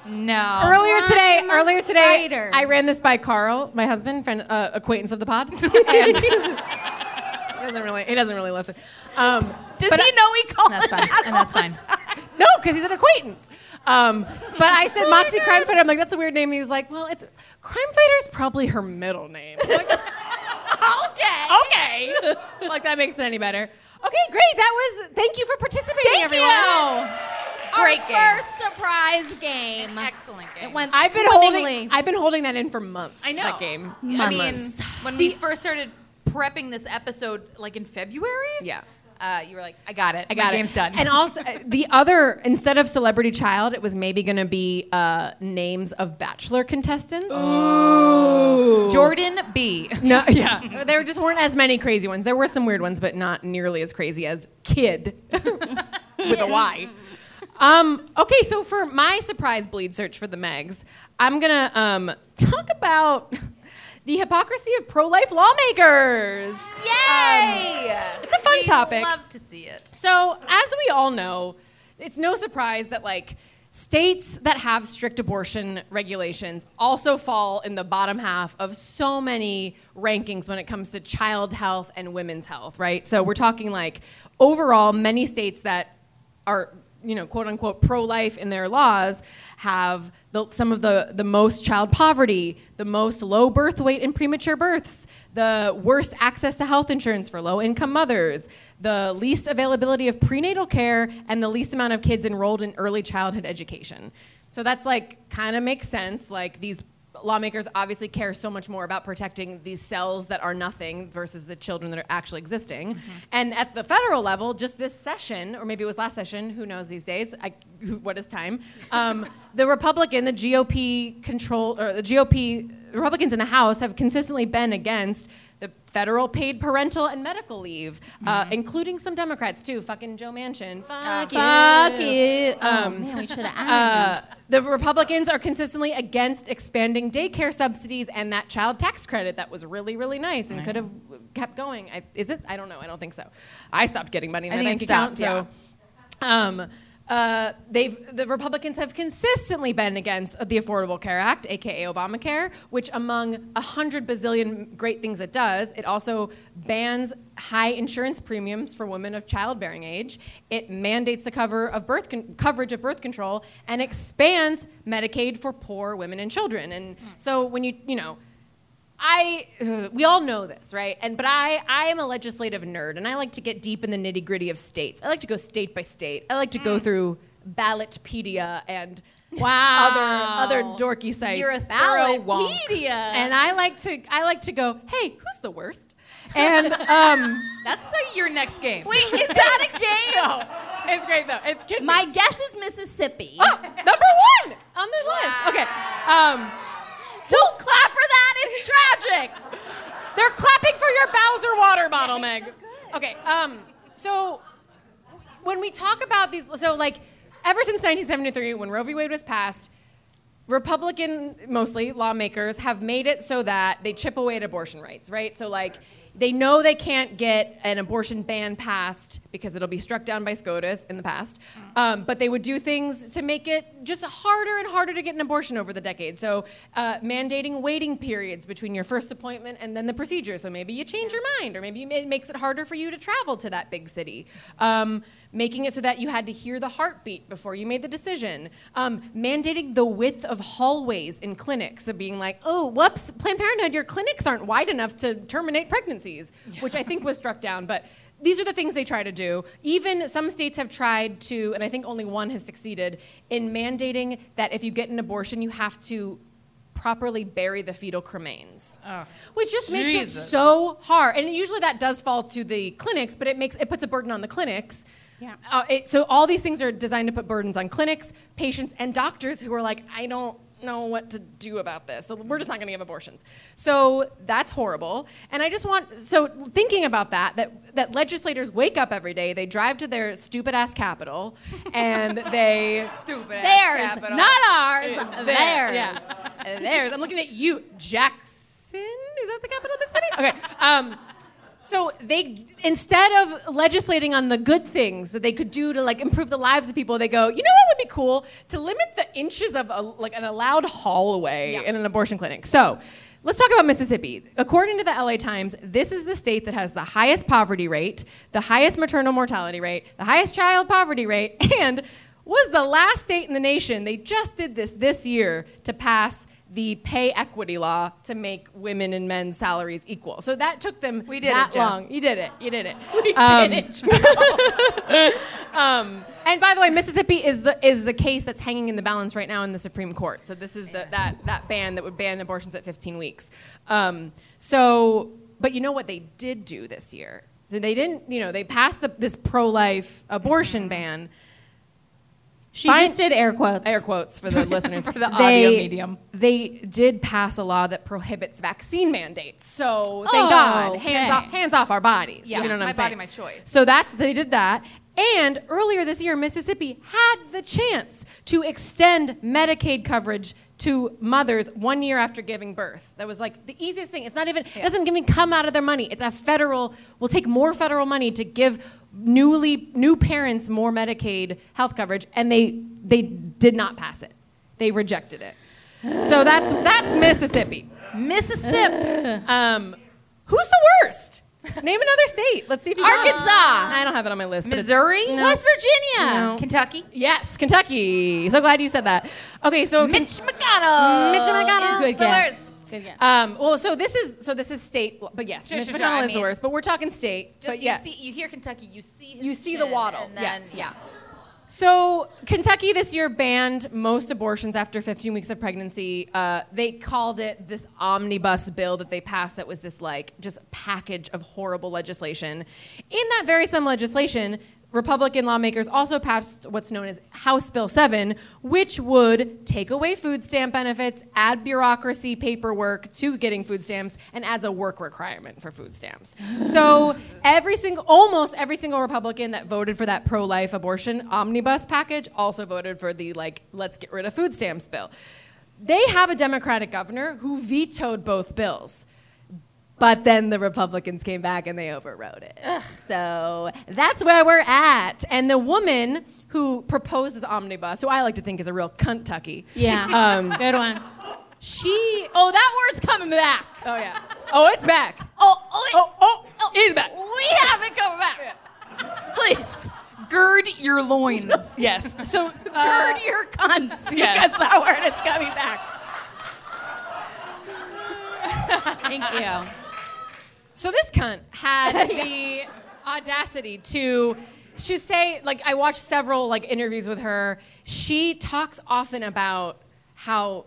No. earlier today, Crime earlier today, fighter. I ran this by Carl, my husband, friend, uh, acquaintance of the pod. And he doesn't really, he doesn't really listen. Um, Does he I- know we call That's fine. And that's fine. No, because he's an acquaintance. Um, but I said Moxie Crime Fighter. I'm like, that's a weird name. He was like, well, it's Crime Fighter's probably her middle name. I'm like, okay, okay. like that makes it any better. Okay, great. That was. Thank you for participating, Thank everyone. you. Great Our game. first surprise game. Excellent game. It went I've been swimmingly. holding. I've been holding that in for months. I know. That game. I mean, Months. when we first started prepping this episode, like in February, Yeah. Uh, you were like, "I got it. I got My it. game's done." And also, uh, the other instead of celebrity child, it was maybe going to be uh, names of Bachelor contestants. Ooh. Jordan B. No, yeah. there just weren't as many crazy ones. There were some weird ones, but not nearly as crazy as Kid with a Y. Um, okay, so for my surprise bleed search for the Megs, I'm gonna um, talk about the hypocrisy of pro-life lawmakers. Yay! Um, it's a fun topic. We topic. Love to see it. So, as we all know, it's no surprise that like states that have strict abortion regulations also fall in the bottom half of so many rankings when it comes to child health and women's health, right? So, we're talking like overall many states that are you know, quote unquote pro life in their laws have the, some of the, the most child poverty, the most low birth weight and premature births, the worst access to health insurance for low income mothers, the least availability of prenatal care, and the least amount of kids enrolled in early childhood education. So that's like kind of makes sense. Like these lawmakers obviously care so much more about protecting these cells that are nothing versus the children that are actually existing. And at the federal level, just this session, or maybe it was last session, who knows these days? I, who, what is time? Um, the Republican, the GOP control, or the GOP Republicans in the House have consistently been against federal paid parental and medical leave, uh, including some Democrats too. Fucking Joe Manchin. Fuck you. Fuck you. Oh Um, man, we should have Uh, the Republicans are consistently against expanding daycare subsidies and that child tax credit that was really, really nice and could have kept going. I, is it? I don't know. I don't think so. I stopped getting money in I my bank account. stopped, So, um, uh, they've the Republicans have consistently been against the Affordable Care Act, aka Obamacare, which among a hundred bazillion great things it does, it also bans high insurance premiums for women of childbearing age. It mandates the cover of birth con- coverage of birth control and expands Medicaid for poor women and children. And so when you you know. I uh, we all know this, right? And but I I am a legislative nerd and I like to get deep in the nitty-gritty of states. I like to go state by state. I like to Mm. go through Ballotpedia and Wow. other other dorky sites. You're a thorough. Ballotpedia. And I like to I like to go, "Hey, who's the worst?" And um That's your next game. Wait, is that a game? no, it's great though. It's good. My guess is Mississippi. oh, number 1 on the list. Okay. Um Don't clap for that. It's tragic. They're clapping for your Bowser water bottle, Meg. Okay, um, so when we talk about these, so like ever since 1973, when Roe v. Wade was passed, Republican, mostly lawmakers, have made it so that they chip away at abortion rights, right? So, like, they know they can't get an abortion ban passed because it'll be struck down by SCOTUS in the past, um, but they would do things to make it just harder and harder to get an abortion over the decade. So, uh, mandating waiting periods between your first appointment and then the procedure. So maybe you change your mind, or maybe it makes it harder for you to travel to that big city. Um, making it so that you had to hear the heartbeat before you made the decision, um, mandating the width of hallways in clinics, of being like, oh, whoops, Planned Parenthood, your clinics aren't wide enough to terminate pregnancies, which I think was struck down. But these are the things they try to do. Even some states have tried to, and I think only one has succeeded, in mandating that if you get an abortion, you have to properly bury the fetal cremains, Oh, which just makes it so hard. And usually that does fall to the clinics, but it makes it puts a burden on the clinics. Yeah. Uh, it, so all these things are designed to put burdens on clinics, patients, and doctors who are like, I don't know what to do about this. So we're just not going to give abortions. So that's horrible. And I just want so thinking about that that that legislators wake up every day, they drive to their stupid ass capital, and they Stupid. ass Theirs, capital. not ours. Theirs. Yes. Theirs. I'm looking at you, Jackson. Is that the capital of the city? Okay. Um, so they, instead of legislating on the good things that they could do to like improve the lives of people, they go, you know what would be cool to limit the inches of a, like an allowed hallway Yeah. in an abortion clinic. So. Let's talk about Mississippi. According to the LA Times, this is the state that has the highest poverty rate, the highest maternal mortality rate, the highest child poverty rate, and was the last state in the nation. They just did this this year to pass the pay equity law to make women and men's salaries equal. So that took them We did that it, long. You did it. You did it. We Um, did it. Um, and by the way, Mississippi is the is the case that's hanging in the balance right now in the Supreme Court. So this is the, that that ban that would ban abortions at 15 weeks. Um, so, but you know what they did do this year? So they didn't. You know, they passed the, this pro-life abortion ban. She Fine. just did air quotes. Air quotes for the listeners. For the audio medium. They did pass a law that prohibits vaccine mandates. So thank Oh, God, hands okay. off, hands off our bodies. Yeah, you know what my I'm body, saying? my choice. So that's they did that. And earlier this year, Mississippi had the chance to extend Medicaid coverage to mothers one year after giving birth. That was like the easiest thing. It's not even it doesn't even come out of their money. It's a federal. We'll take more federal money to give newly new parents more Medicaid health coverage, and they they did not pass it. They rejected it. So that's that's Mississippi. Mississippi. Um, who's the worst? Name another state. Let's see if you got it. Arkansas. I don't have it on my list. Missouri. No. West Virginia. No. Kentucky. Yes, Kentucky. So glad you said that. Okay, so Mitch McConnell. Mitch McConnell. Good guess. Good guess. um, well, so this is so this is state, but yes, Sure, Mitch sure, McConnell sure, I is the mean- worst. But we're talking state. Just but you yeah. see, you hear Kentucky, you see his You see the waddle, and then yeah. So Kentucky this year banned most abortions after 15 weeks of pregnancy. Uh, they called it this omnibus bill that they passed that was this like just package of horrible legislation. In that very same legislation, Republican lawmakers also passed what's known as House Bill 7, which would take away food stamp benefits, add bureaucracy paperwork to getting food stamps, and adds a work requirement for food stamps. So every single, almost every single Republican that voted for that pro-life abortion omnibus package also voted for the like, let's get rid of food stamps bill. They have a Democratic governor who vetoed both bills. But then the Republicans came back and they overrode it. So that's where we're at. And the woman who proposed this omnibus, who I like to think is a real Kentucky. Yeah. Um, Good one. she. Oh, that word's coming back. Oh yeah. Oh, it's back. Oh, oh, Oh, oh, it's back. we have it coming back. Please. Gird your loins. Yes. So uh, Gird your cunts yes. because that word is coming back. Thank you. So this cunt had the audacity to she say like I watched several like interviews with her. She talks often about how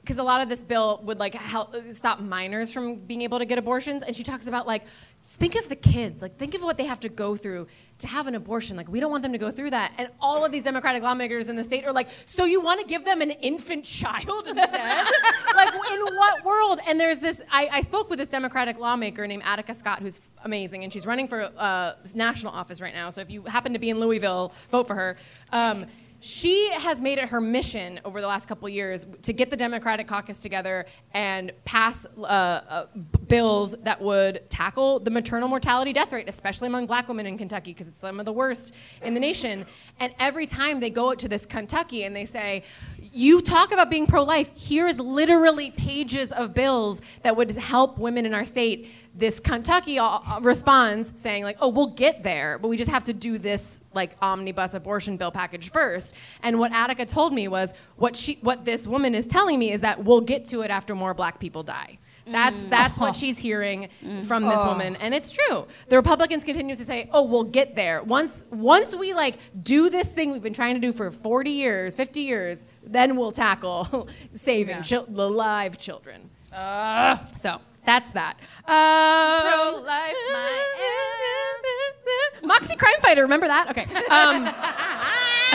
because a lot of this bill would like help stop minors from being able to get abortions. And she talks about like think of the kids. Like think of what they have to go through to have an abortion. Like we don't want them to go through that. And all of these democratic lawmakers in the state are like so you want to give them an infant child instead? Like in what world? And there's this I, I spoke with this democratic lawmaker named attica scott who's amazing and she's running for uh, national office right now. So if you happen to be in louisville vote for her. Um, she has made it her mission over the last couple years to get the Democratic caucus together and pass uh, uh, bills that would tackle the maternal mortality death rate, especially among black women in Kentucky, because it's some of the worst in the nation. And every time they go out to this Kentucky and they say, You talk about being pro life, here's literally pages of bills that would help women in our state this Kentucky responds saying like, "Oh, we'll get there, but we just have to do this like omnibus abortion bill package first. And what Attica told me was what she what this woman is telling me is that we'll get to it after more black people die. That's mm. that's what she's hearing mm. from this oh. woman, and it's true. The Republicans continue to say, "Oh, we'll get there once once we like do this thing we've been trying to do for 40 years, 50 years, then we'll tackle saving yeah. chi- the live children." Uh. So that's that. Uh, Pro life, my ass. Moxie Crime Fighter, remember that? Okay. Um,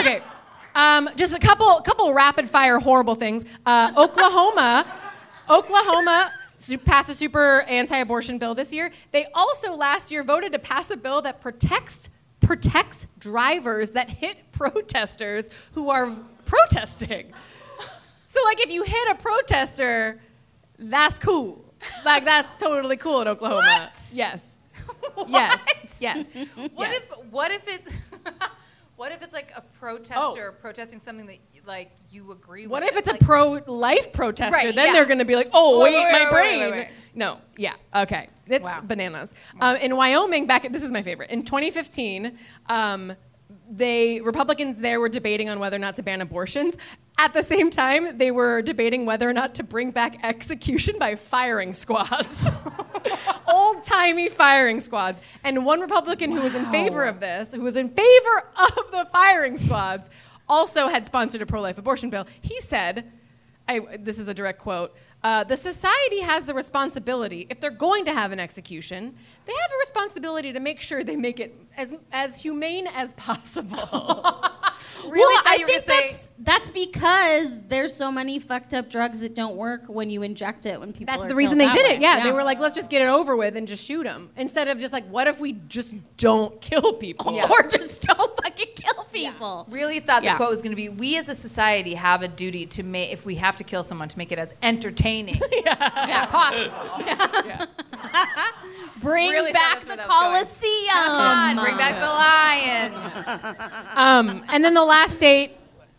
okay. Um, just a couple, couple rapid fire horrible things. Uh, Oklahoma, Oklahoma passed a super anti-abortion bill this year. They also last year voted to pass a bill that protects protects drivers that hit protesters who are protesting. So, like, if you hit a protester, that's cool. Like that's totally cool in Oklahoma. What? Yes. yes. Yes. What yes. if what if it's what if it's like a protester oh. protesting something that like you agree what with? What if it's like, a pro-life protester? Right, then yeah. they're going to be like, "Oh, wait, wait, my wait, brain." No. Yeah. Okay. It's wow. bananas. Wow. Um, in Wyoming, back at, this is my favorite. In 2015, um, they Republicans there were debating on whether or not to ban abortions. At the same time, they were debating whether or not to bring back execution by firing squads. Old timey firing squads. And one Republican wow. who was in favor of this, who was in favor of the firing squads, also had sponsored a pro life abortion bill. He said, I, this is a direct quote uh, the society has the responsibility, if they're going to have an execution, they have a responsibility to make sure they make it as, as humane as possible. really well, I think that's, that's because there's so many fucked up drugs that don't work when you inject it when people. That's the reason they did way. it. Yeah, yeah, they were like, let's just get it over with and just shoot them instead of just like, what if we just don't kill people yeah. or just don't fucking kill people? Yeah. Really thought the quote was going to be, "We as a society have a duty to make if we have to kill someone to make it as entertaining as possible." Bring really back the Coliseum. bring back the lions. um, and then the last state,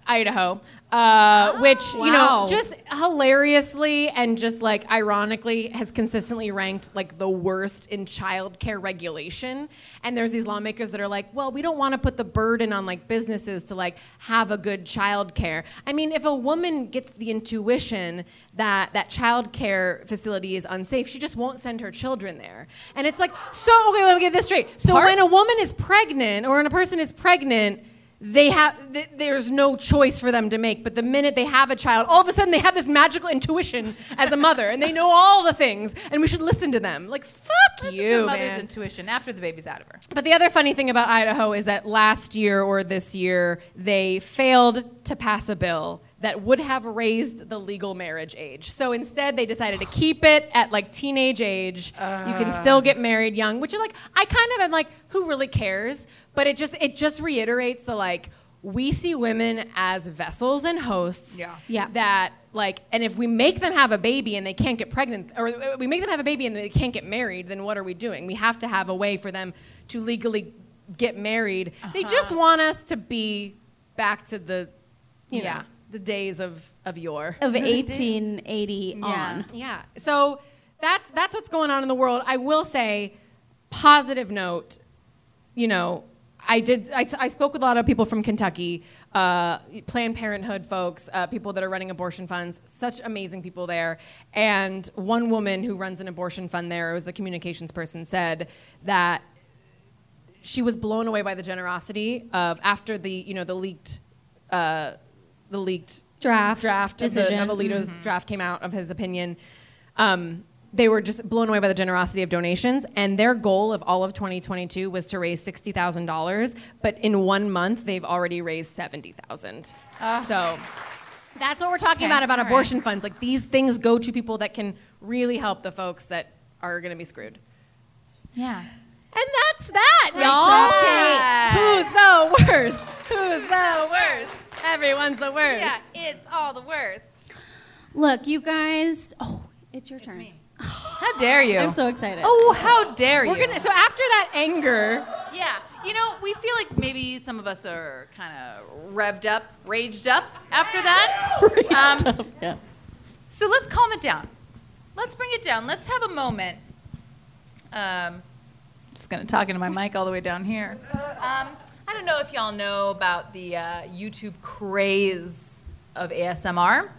Idaho. Uh, oh, which you know just hilariously and just like ironically has consistently ranked like the worst in childcare regulation. And there's these lawmakers that are like well we don't want to put the burden on like businesses to like have a good childcare. I mean if a woman gets the intuition that that childcare facility is unsafe she just won't send her children there. And it's like so okay let me get this straight. So Part- when a woman is pregnant or when a person is pregnant they have th- there's no choice for them to make but the minute they have a child all of a sudden they have this magical intuition as a mother and they know all the things and we should listen to them like fuck listen you mother's man. intuition after the baby's out of her but the other funny thing about idaho is that last year or this year they failed to pass a bill that would have raised the legal marriage age. So instead, they decided to keep it at like teenage age. Uh. You can still get married young, which is like I kind of am like, who really cares? But it just it just reiterates the like we see women as vessels and hosts. Yeah. Yeah. That like, and if we make them have a baby and they can't get pregnant, or we make them have a baby and they can't get married, then what are we doing? We have to have a way for them to legally get married. Uh-huh. They just want us to be back to the, you yeah. know the days of of yore of 1880 yeah. on. Yeah. So that's that's what's going on in the world. I will say, positive note. You know, I did. I, t- I spoke with a lot of people from Kentucky, uh, Planned Parenthood folks, uh, people that are running abortion funds. Such amazing people there. And one woman who runs an abortion fund there, was the communications person, said that she was blown away by the generosity of after the you know the leaked. Uh, the leaked draft draft decision. of, the, of Alito's mm-hmm. draft came out of his opinion. Um, they were just blown away by the generosity of donations, and their goal of all of 2022 was to raise sixty thousand dollars. But in one month, they've already raised seventy thousand. Uh, so that's what we're talking okay, about about abortion right. funds. Like these things go to people that can really help the folks that are going to be screwed. Yeah. And that's that, y'all. Who's the worst? Who's the worst? one's the worst. Yeah, it's all the worst. Look, you guys. Oh, it's your turn. me. How dare you? I'm so excited. Oh, how dare you? We're gonna. So after that anger, Yeah, you know, we feel like maybe some of us are kind of revved up, raged up after that. raged Um, yeah. so let's calm it down. Let's bring it down. Let's have a moment. Um, just gonna talk into my mic all the way down here. Um, I don't know if y'all know about the uh, YouTube craze of ASMR.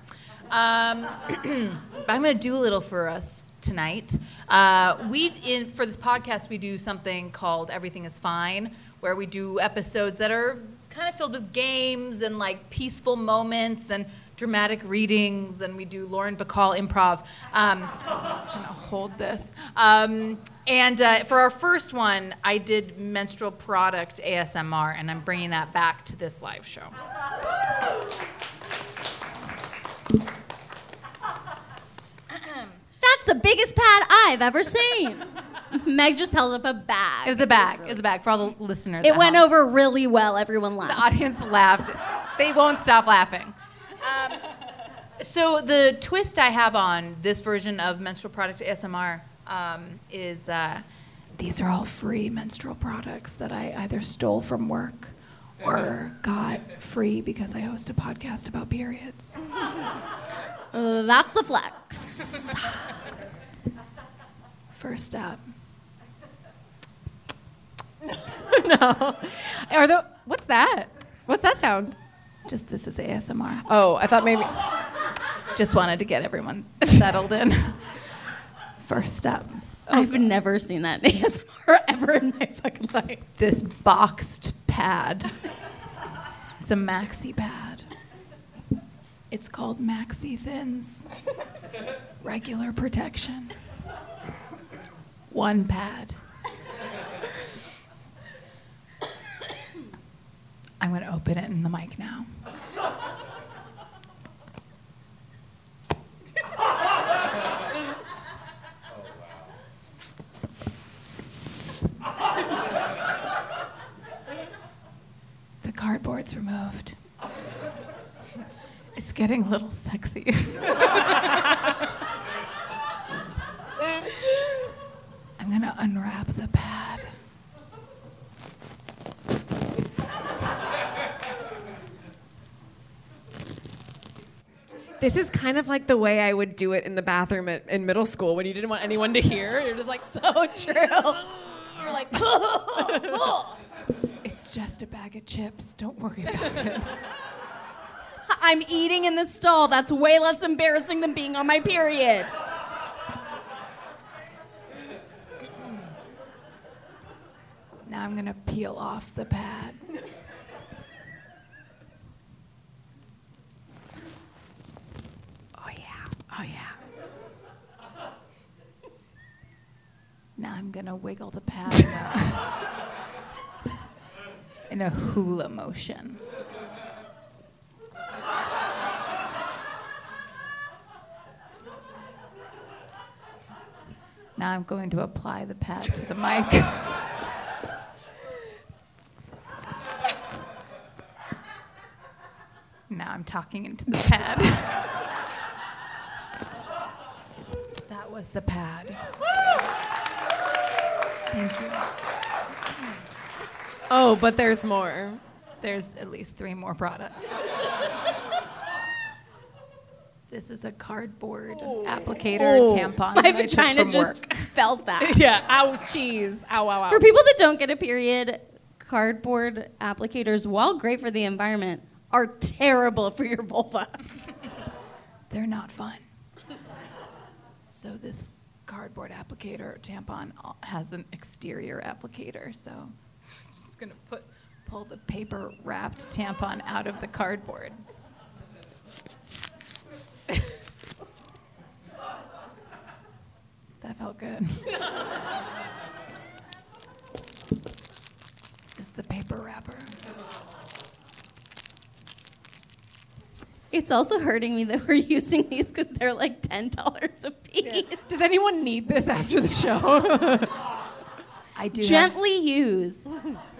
Um, but I'm gonna do a little for us tonight. Uh, we in for this podcast we do something called Everything Is Fine, where we do episodes that are kind of filled with games and like peaceful moments and dramatic readings, and we do Lauren Bacall improv. Um, I'm just gonna hold this. Um, and uh, for our first one, I did menstrual product ASMR, and I'm bringing that back to this live show. That's the biggest pad I've ever seen. Meg just held up a bag. It was a bag. It was a bag for all the listeners. It at went home. over really well. Everyone laughed. The audience laughed. They won't stop laughing. Um, so the twist I have on this version of menstrual product ASMR um, is uh, these are all free menstrual products that I either stole from work or got free because I host a podcast about periods. Uh, that's a flex. First up, no. Are the what's that? What's that sound? just this is ASMR. Oh, I thought maybe. Just wanted to get everyone settled in. First up. I've never seen that in ASMR ever in my fucking life. this boxed pad. It's a maxi pad. It's called Maxi Thins. Regular protection. One pad. I'm going to open it in the mic now. The cardboard's removed. It's getting a little sexy. I'm gonna unwrap the pad. This is kind of like the way I would do it in the bathroom at, in middle school when you didn't want anyone to hear. You're just like, So true. We're like, It's just a bag of chips. Don't worry about it. I'm eating in the stall. That's way less embarrassing than being on my period. Now I'm gonna peel off the pad. Oh yeah, oh yeah. Now I'm gonna wiggle the pad in a, in a hula motion. Now I'm going to apply the pad to the mic. Now I'm talking into the pad. that was the pad. Thank you. oh, but there's more. There's at least three more products. This is a cardboard applicator Oh. tampon. My I vagina just work. felt that. Yeah. Ouchies. Ow, ow, ow. For people that don't get a period, cardboard applicators, while great for the environment, are terrible for your vulva. They're not fun. So this cardboard applicator tampon uh, has an exterior applicator. So I'm just gonna put pull the paper wrapped tampon out of the cardboard. That felt good. this is the paper wrapper. It's also hurting me that we're using these because they're like $10 a piece. Does anyone need this after the show? I do have, Gently use.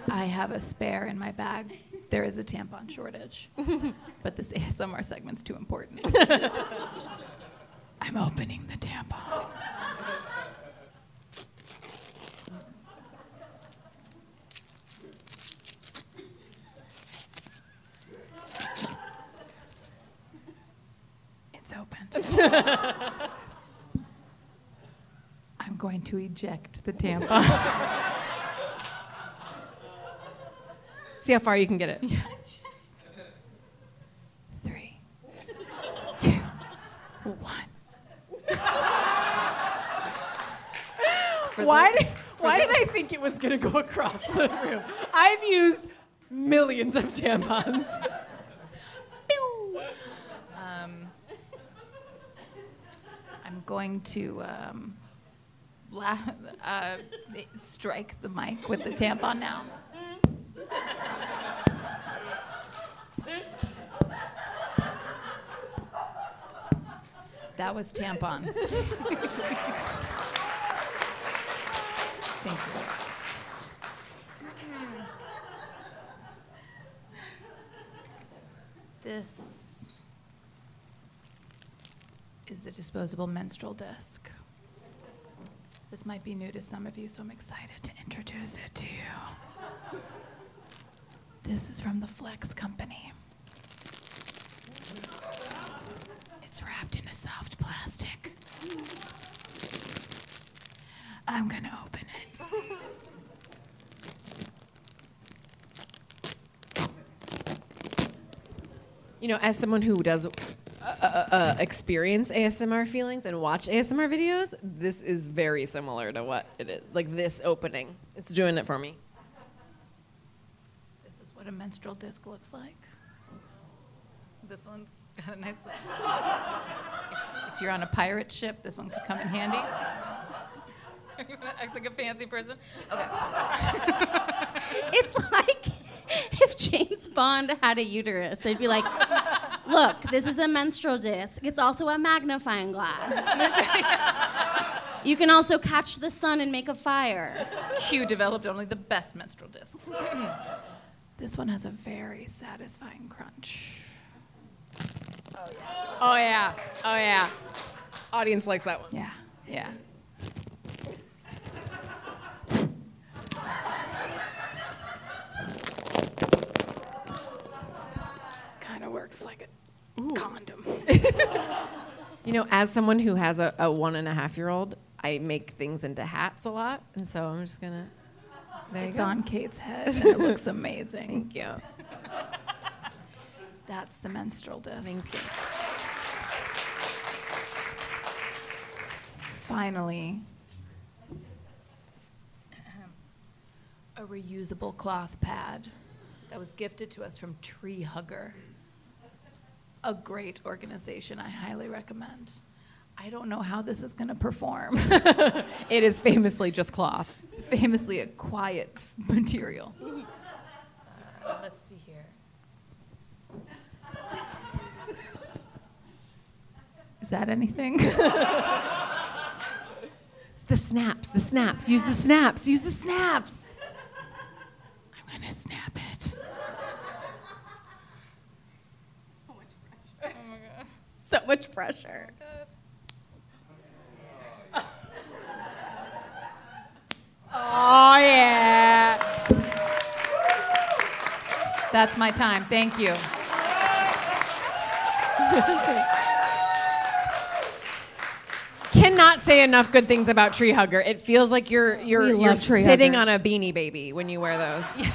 I have a spare in my bag. there is a tampon shortage, but this ASMR segment's too important. I'm opening the tampon. It's opened. I'm going to eject the tampon. See how far you can get it. Three, two, one. Why did, why did I think it was going to go across the room? I've used millions of tampons. Um, going to um, la- uh, strike the mic with the tampon now. That was tampon. Thank you. This is the disposable menstrual disc. This might be new to some of you, so I'm excited to introduce it to you. This is from the Flex Company. It's wrapped in a soft plastic. I'm gonna open it. You know, as someone who does uh, uh, experience ASMR feelings and watch ASMR videos, this is very similar to what it is. Like this opening, it's doing it for me. This is what a menstrual disc looks like. This one's got a nice. if, if you're on a pirate ship, this one could come in handy. you want to act like a fancy person? Okay. It's like if James Bond had a uterus, they'd be like, look, this is a menstrual disc. It's also a magnifying glass. you can also catch the sun and make a fire. Q developed only the best menstrual discs. this one has a very satisfying crunch. Oh yeah, oh yeah. Oh, Audience likes that one. Yeah, yeah. Kind of works like a condom. You know, as someone who has a, a one and a half year old, I make things into hats a lot, and so I'm just gonna. There It's you go. on Kate's head and it looks amazing. Thank you. That's the menstrual disc. Thank you. Finally, a reusable cloth pad that was gifted to us from Tree Hugger. A great organization I highly recommend. I don't know how this is going to perform. It is famously just cloth. Famously a quiet material. Uh, let's see here. Is that anything? It's the snaps, the snaps. Use the snaps. Use the snaps. I'm gonna snap it. So much pressure. Oh yeah. That's my time. Thank you. Cannot say enough good things about Tree Hugger. It feels like you're you're We you're Tree sitting Hugger. on a beanie baby when you wear those.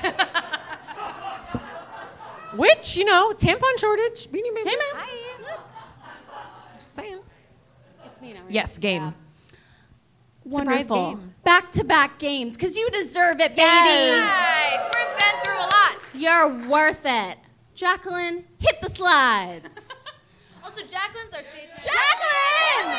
Which you know, tampon shortage, beanie baby. Hey, man. Hi. Just saying. It's right? Yes, game. Wonderful. Surprise game. Back to back games, because you deserve it, baby. Hi. We've been through a lot. You're worth it. Jacqueline, hit the slides. Also, Jacqueline's our stage manager. Jacqueline!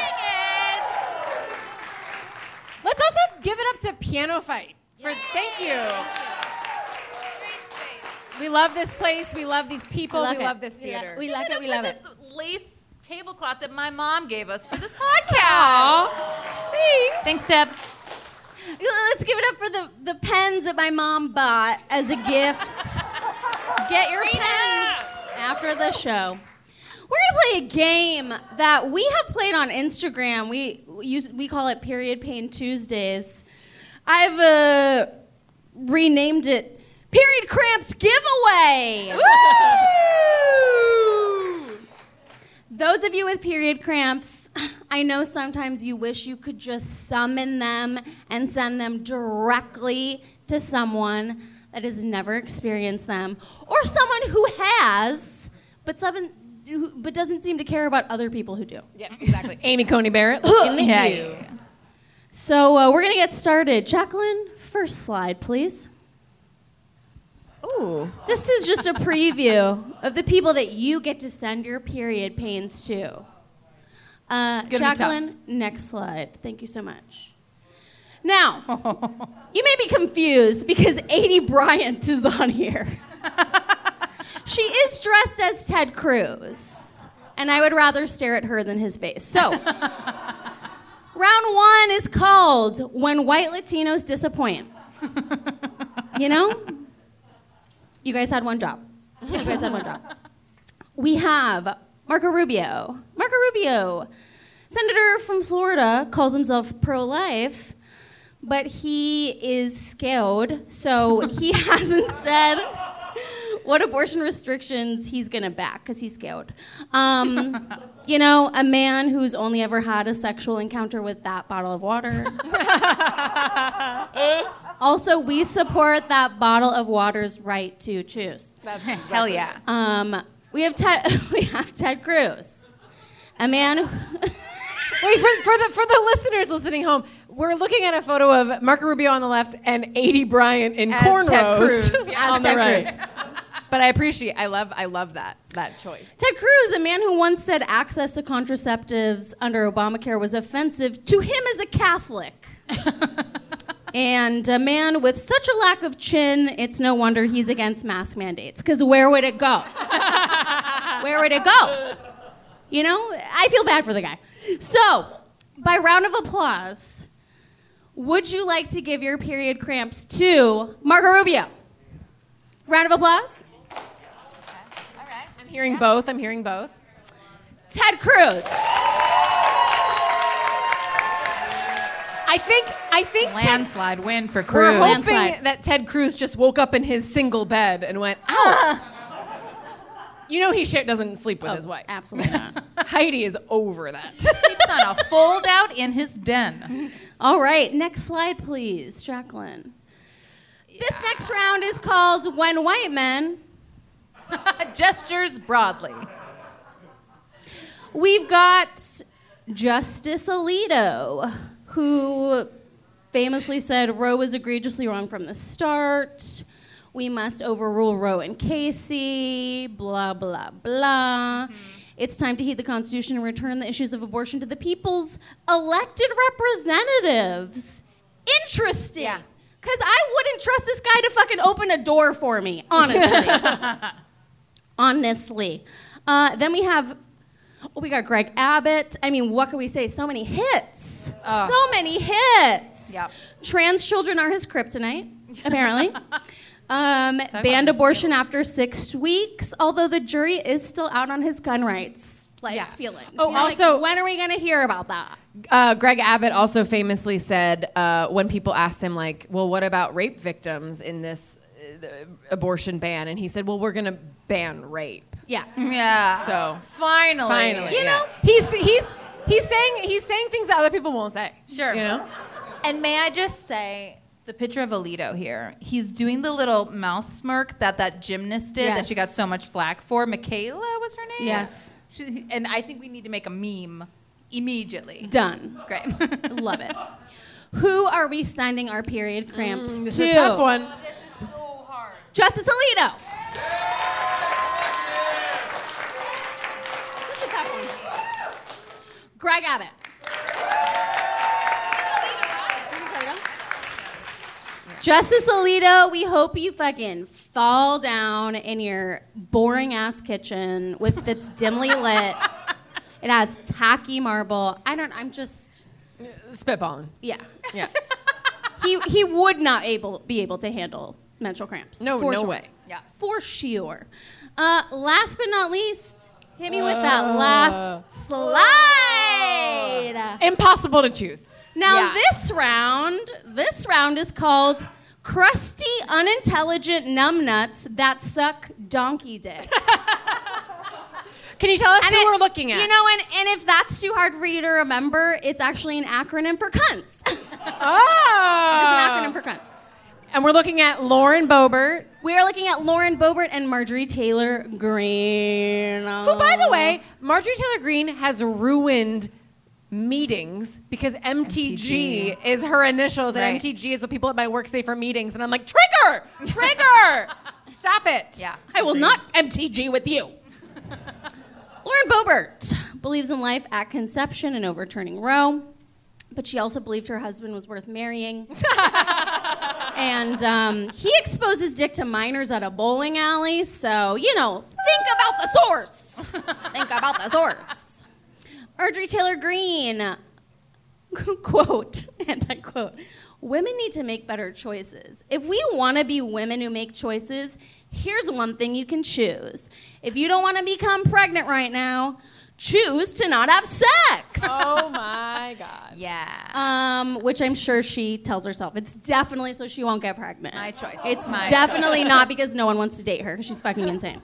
Let's also give it up to Piano Fight for thank you. Great space. We love this place. We love these people. love we it. love this We love- theater. we Give love it it, we love this it. Lace tablecloth that my mom gave us for this podcast. Aw. Thanks. Thanks, Deb. Let's give it up for the, the pens that my mom bought as a gift Get your pens after the show. We're gonna play a game that we have played on Instagram. We use, we call it Period Pain Tuesdays. I've uh, renamed it Period Cramps Giveaway. Those of you with period cramps, I know sometimes you wish you could just summon them and send them directly to someone that has never experienced them, or someone who has, but someone who, but doesn't seem to care about other people who do. Yeah, exactly. Amy Coney Barrett. looking Yeah, yeah, you. yeah. So uh, we're gonna get started. Jacqueline, first slide, please. Ooh. This is just a preview of the people that you get to send your period pains to. Uh, Jacqueline, next slide. Thank you so much. Now, you may be confused because Aidy Bryant is on here. she is dressed as Ted Cruz, and I would rather stare at her than his face. So, round one is called When White Latinos Disappoint. You know? You guys had one job. You guys had one job. We have Marco Rubio. Marco Rubio, senator from Florida, calls himself pro life, but he is scared, so he hasn't said what abortion restrictions he's gonna back because he's scared. Um, you know, a man who's only ever had a sexual encounter with that bottle of water. also, we support that bottle of water's right to choose. Hell yeah. Um, we have Ted. We have Ted Cruz, a man. Who, Wait, for, for, the, for the listeners listening home, we're looking at a photo of Marco Rubio on the left and Aidy Bryant in As Ted cornrows Cruz, on. As the Ted right. Cruz. But I appreciate, I love, I love that, that choice. Ted Cruz, a man who once said access to contraceptives under Obamacare was offensive to him as a Catholic. And a man with such a lack of chin, it's no wonder he's against mask mandates. Because where would it go? where would it go? You know, I feel bad for the guy. So, by round of applause, would you like to give your period cramps to Marco Rubio? Round of applause. I'm hearing both, I'm hearing both. Ted Cruz. I think, I think Ted, Landslide win for Cruz. we're Cruz. hoping Landslide. that Ted Cruz just woke up in his single bed and went, ow. Ah. you know he shit doesn't sleep with oh, his wife. Absolutely not. Heidi is over that. Sleeps on a fold out in his den. All right, next slide, please, Jacqueline. This next round is called When White Men. Gestures broadly. We've got Justice Alito, who famously said Roe was egregiously wrong from the start. We must overrule Roe and Casey, blah, blah, blah. It's time to heed the Constitution and return the issues of abortion to the people's elected representatives. Interesting. Yeah. Because I wouldn't trust this guy to fucking open a door for me, honestly. honestly. Uh, then we have, we got Greg Abbott. I mean, what can we say? So many hits. Oh. So many hits. Yep. Trans children are his kryptonite, apparently. um, banned abortion after six weeks, although the jury is still out on his gun rights. Like Yeah. feelings. Oh, know, like, also- when are we going to hear about that? Uh, Greg Abbott also famously said uh, when people asked him, like, well, what about rape victims in this uh, abortion ban? And he said, well, we're going to ban rape. Yeah. Mm-hmm. Yeah. So finally. finally, You yeah. know? he's he's he's saying he's saying things that other people won't say. Sure. you know. And may I just say, the picture of Alito here, he's doing the little mouth smirk that that gymnast did that she got so much flack for. McKayla was her name? Yes. She, and I think we need to make a meme immediately. Done. Great. Love it. Who are we sending our period cramps mm, This to? is a tough one. Oh, this is so hard. Justice Alito. This Greg Abbott. Justice Alito, we hope you fucking fall down in your boring ass kitchen with that's dimly lit. It has tacky marble. I don't. I'm just. Spitballing. Yeah. Yeah. He he would not able be able to handle menstrual cramps. No, for no sure. way. Yeah. For sure. Uh, last but not least, hit me with that last slide. Impossible to choose. Now Yeah. this round, this round is called crusty, unintelligent numbnuts that suck donkey dick. Can you tell us And who it- we're looking at? You know, and, and if that's too hard for you to remember, it's actually an acronym for cunts. oh. it's an acronym for cunts. And we're looking at Lauren Boebert, We are looking at Lauren Boebert and Marjorie Taylor Greene. who, by the way, Marjorie Taylor Greene has ruined meetings because MTG, MTG. is her initials, and MTG is what people at my work say for meetings. And I'm like, trigger, trigger, stop it. Yeah. I will not MTG with you. Lauren Boebert believes in life at conception and overturning Roe, but she also believed her husband was worth marrying. and um, he exposes dick to minors at a bowling alley, so, you know, think about the source. think about the source. Audrey Taylor Greene, quote, and I quote, women need to make better choices. If we want to be women who make choices, here's one thing you can choose. If you don't want to become pregnant right now, choose to not have sex. Oh my God. Yeah. Um, which I'm sure she tells herself. It's definitely so she won't get pregnant. My choice. It's My definitely not because no one wants to date her. Because she's fucking insane.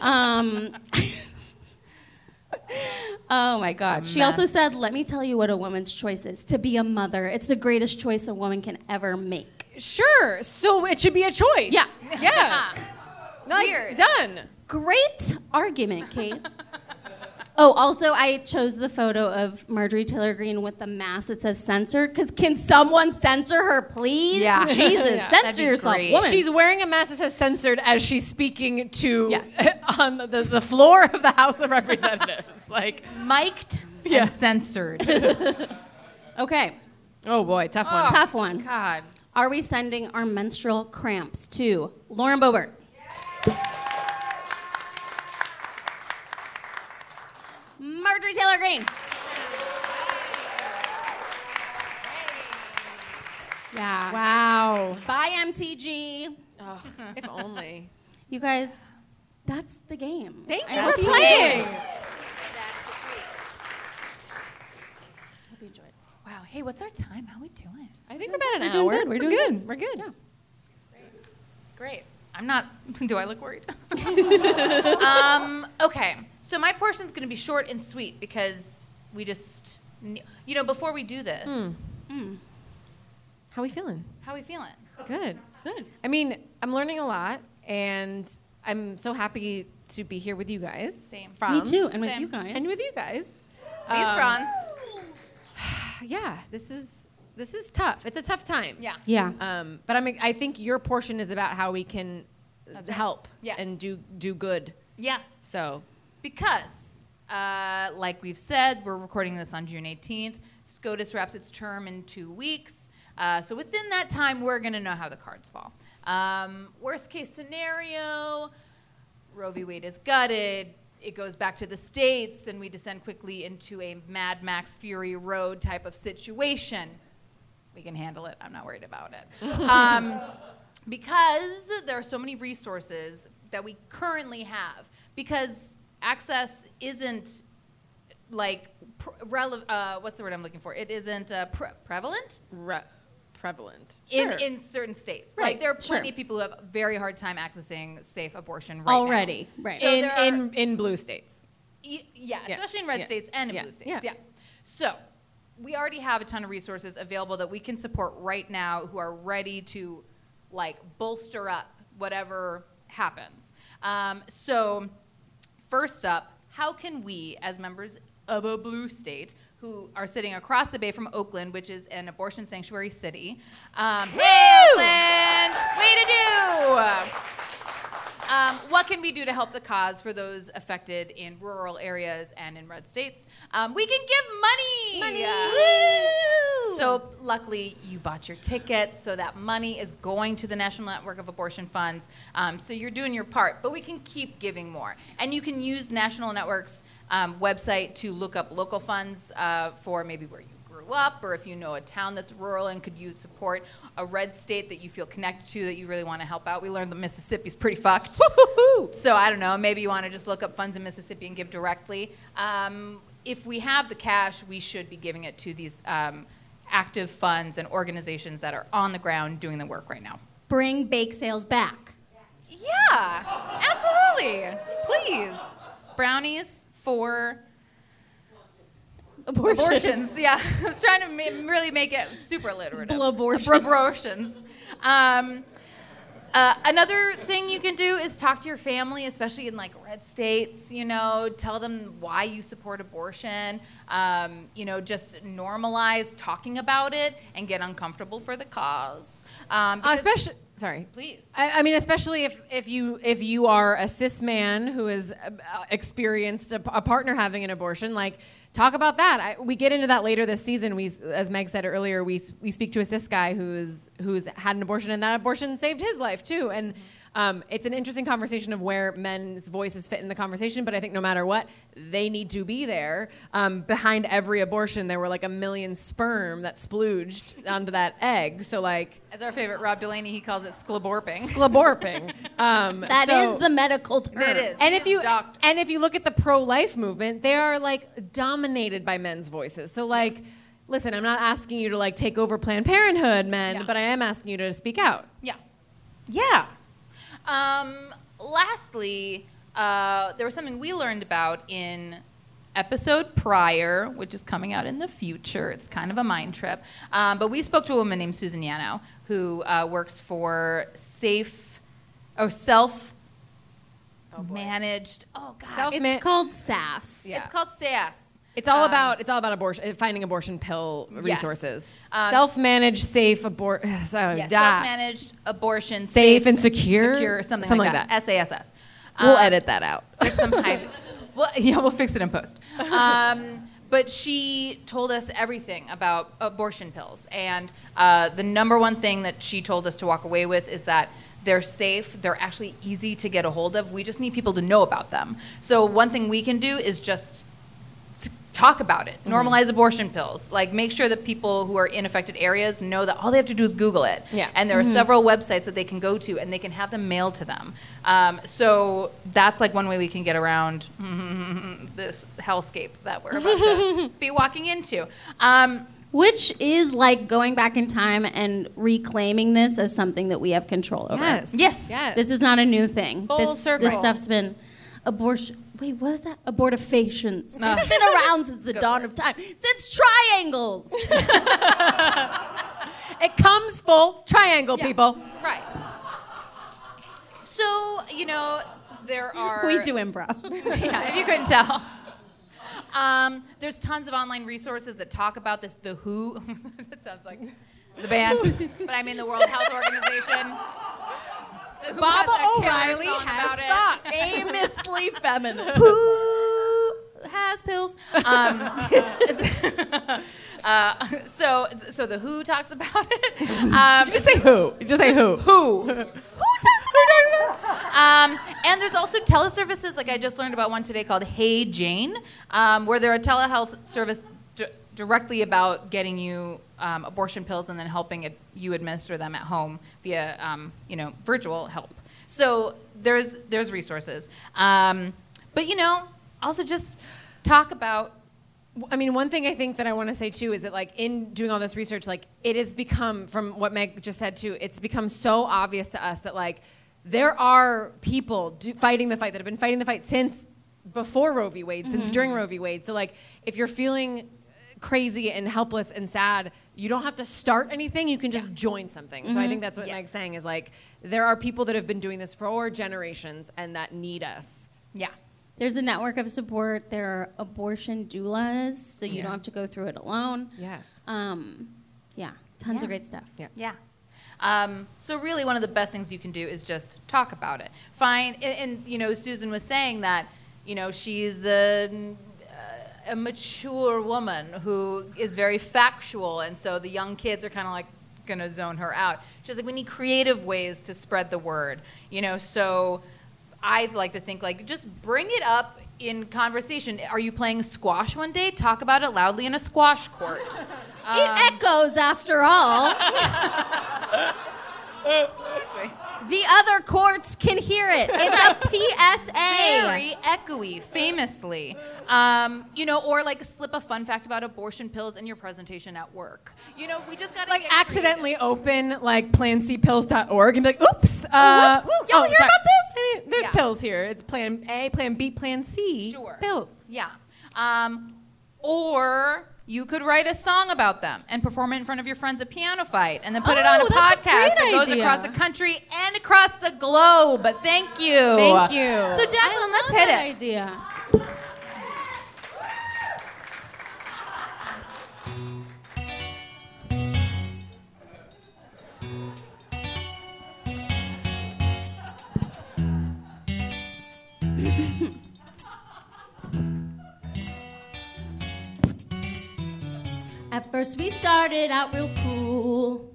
Um, oh my God. She also mess. said, Let me tell you what a woman's choice is to be a mother. It's the greatest choice a woman can ever make. Sure. So it should be a choice. Yeah. Yeah. Like, Weird. Done. Great argument, Kate. Oh, also, I chose the photo of Marjorie Taylor Greene with the mask that says censored. Because can someone censor her, please? Yeah. Jesus, Yeah. That'd censor yourself, great. woman. She's wearing a mask that says censored as she's speaking to Yes. on the, the, the floor of the House of Representatives. like, Mic'd Yeah. and censored. okay, oh boy, tough one. Oh. tough one. God. Are we sending our menstrual cramps to Lauren Boebert? Marjorie Taylor Greene. Yeah. Wow. Bye, MTG. Ugh, if only. You guys, that's the game. Thank you hope for playing. enjoyed. Hope you enjoyed. It. Wow. Hey, what's our time? How we doing? I think we're about an We're hour. doing good. We're doing good. We're good. Yeah. Great. I'm not. Do I look worried? um, okay. So my portion's going to be short and sweet because we just, you know, before we do this, Mm. How we feeling? how are we feeling? Good. Good. I mean, I'm learning a lot, and I'm so happy to be here with you guys. Same. Me too. And with you guys. And with you guys. These Um, Franz. Yeah, this is this is tough. It's a tough time. Yeah. Yeah. Um, but I mean, I think your portion is about how we can That's right. help Yes. and do do good. Yeah. So Because, uh, like we've said, we're recording this on June 18th. SCOTUS wraps its term in two weeks. Uh, so within that time, we're going to know how the cards fall. Um, worst case scenario, Roe v. Wade is gutted. It goes back to the states, and we descend quickly into a Mad Max Fury Road type of situation. We can handle it. I'm not worried about it. Um, because there are so many resources that we currently have, because access isn't like pr- rele- uh, what's the word I'm looking for? It isn't uh, pre- prevalent re- prevalent. in, Sure. in certain states. Right, Like there are plenty sure. of people who have a very hard time accessing safe abortion right now. Already. Right. So in, are- in in blue states. Yeah, Yeah. especially in red Yeah. states and in Yeah. blue states. Yeah. Yeah. So we already have a ton of resources available that we can support right now who are ready to like bolster up whatever happens. Um, so first up, how can we as members of a blue state who are sitting across the bay from Oakland, which is an abortion sanctuary city. Um, hey, Oakland! Way to do! Um, what can we do to help the cause for those affected in rural areas and in red states? Um, we can give money. Money. Uh, Woo! So luckily, you bought your tickets, so that money is going to the National Network of Abortion Funds. Um, so you're doing your part, but we can keep giving more, and you can use National Network's um, website to look up local funds uh, for maybe where you grew grew up, or if you know a town that's rural and could use support, a red state that you feel connected to that you really want to help out. We learned that Mississippi's pretty fucked. so I don't know, maybe you want to just look up funds in Mississippi and give directly. Um, if we have the cash, we should be giving it to these um, active funds and organizations that are on the ground doing the work right now. Bring bake sales back. Yeah, absolutely. Please. Brownies for Abortions. abortions. Yeah, I was trying to ma- really make it super alliterative. Blabortions. Abortions. Um, uh, another thing you can do is talk to your family, especially in like red states. You know, tell them why you support abortion. Um, you know, just normalize talking about it and get uncomfortable for the cause. Um, Uh, especially, sorry. please. I, I mean, especially if, if you if you are a cis man who has uh, experienced a, a partner having an abortion, like talk about that. I, we get into that later this season. We, as Meg said earlier, we we speak to a cis guy who's who's had an abortion, and that abortion saved his life too. And um, it's an interesting conversation of where men's voices fit in the conversation. But I think no matter what, they need to be there. Um, behind every abortion, there were like a million sperm that splooged onto that egg. So like. As our favorite Rob Delaney, he calls it skleborping. Skleborping. Um, That is so- the medical term. It is. and He if is you doctor. and if you look at the pro-life movement, they are like dominated by men's voices. So like, listen, I'm not asking you to like take over Planned Parenthood, men, Yeah. but I am asking you to speak out. Yeah. Yeah. Um, lastly, uh, there was something we learned about in episode prior, which is coming out in the future. It's kind of a mind trip. Um, but we spoke to a woman named Susan Yanow who uh, works for Safe, or Self Managed. Oh, God. Self- It's called SASS. Yeah. it's called SASS. It's all Um, about it's all about abortion, finding abortion pill Yes. resources. Um, Self-managed, safe abort. So, Yeah, da- self-managed abortion, Safe and secure? secure, something, Something like, like that. SASS. We'll Um, edit that out. There's some high. Well, yeah, we'll fix it in post. Um, but she told us everything about abortion pills, and uh, the number one thing that she told us to walk away with is that they're safe. They're actually easy to get a hold of. We just need people to know about them. So one thing we can do is just talk about it. Mm-hmm. Normalize abortion pills. Like make sure that people who are in affected areas know that all they have to do is Google it. Yeah. And there are several websites that they can go to, and they can have them mailed to them. Um, so that's like one way we can get around this hellscape that we're about to be walking into. Um, Which is like going back in time and reclaiming this as something that we have control over. Yes. Yes. Yes. This is not a new thing. Full this, circle. this stuff's been abortion. Wait, what is that? Abortifacients. Ah. It's been around since the Go dawn of time. Since triangles. it comes full triangle, Yeah. people. right. So you know there are we do improv. yeah, if you couldn't tell. Um, there's tons of online resources that talk about this. The WHO, that sounds like the band, but I mean the World Health Organization. The WHO Baba has a killer O'Riley has about it. thoughts. Famously feminine. Who has pills? Um, uh, so, so the WHO talks about it. Um, Just say who. Just say who. who? Who talks about it? Um, and there's also teleservices, like I just learned about one today called Hey Jane, um, where they're a telehealth service d- directly about getting you um, abortion pills and then helping it, you administer them at home via, um, you know, virtual help. So there's there's resources, um, but you know, also just talk about I mean, one thing I think that I want to say too is that, like, in doing all this research, like, it has become, from what Meg just said too, it's become so obvious to us that, like, there are people do, fighting the fight that have been fighting the fight since before Roe v. Wade, since during Roe v. Wade. So, like, if you're feeling crazy and helpless and sad, you don't have to start anything. You can just join something. So I think that's what Yes. Meg's saying is like, there are people that have been doing this for generations and that need us. yeah. There's a network of support. There are abortion doulas, so you Yeah. don't have to go through it alone. Yes. Um, yeah, tons Yeah. of great stuff. Yeah. Yeah. Um, so really, one of the best things you can do is just talk about it. Find, and, and you know, Susan was saying that, you know, she's a, a mature woman who is very factual, and so the young kids are kind of like gonna zone her out. She's like, we need creative ways to spread the word, you know. So I'd like to think like just bring it up in conversation. Are you playing squash one day? Talk about it loudly in a squash court. Um, it echoes after all. the other courts can hear it. It's a PSA. very echoey, famously. Um, you know, or like slip a fun fact about abortion pills in your presentation at work. You know, we just gotta like get accidentally open like plancpills.org and be like, oops. Uh, whoops. Y'all hear sorry. about this? There's Yeah. pills here. It's plan A, plan B, plan C. Sure. Pills. Yeah. Um, or you could write a song about them and perform it in front of your friends at PianoFight and then put it on a Oh, that's a podcast that goes idea. across the country and across the globe. But thank you. Thank you. So, Jacqueline, let's hit it. idea. At first, we started out real cool.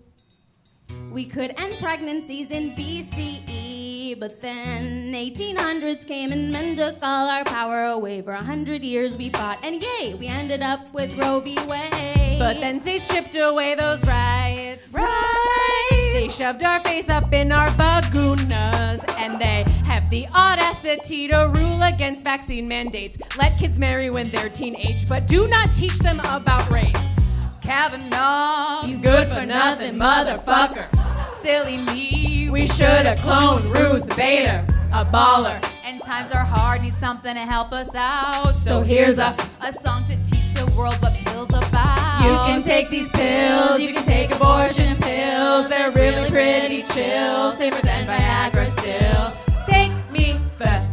We could end pregnancies in BCE, but then 1800s came and men took all our power away. For a hundred years we fought, and yay, we ended up with Roe v. Wade. But then states stripped away those rights. right, They shoved our face up in our bagunas, and they have the audacity to rule against vaccine mandates. Let kids marry when they're teenage, but do not teach them about race. Kavanaugh, You good for nothing, motherfucker. silly me. We shoulda cloned Ruth Bader, a baller. And times are hard, need something to help us out. So here's a- a song to teach the world what pills are about. You can take these pills, you can take abortion pills. They're really pretty chill, safer than Viagra still. Take me Fristone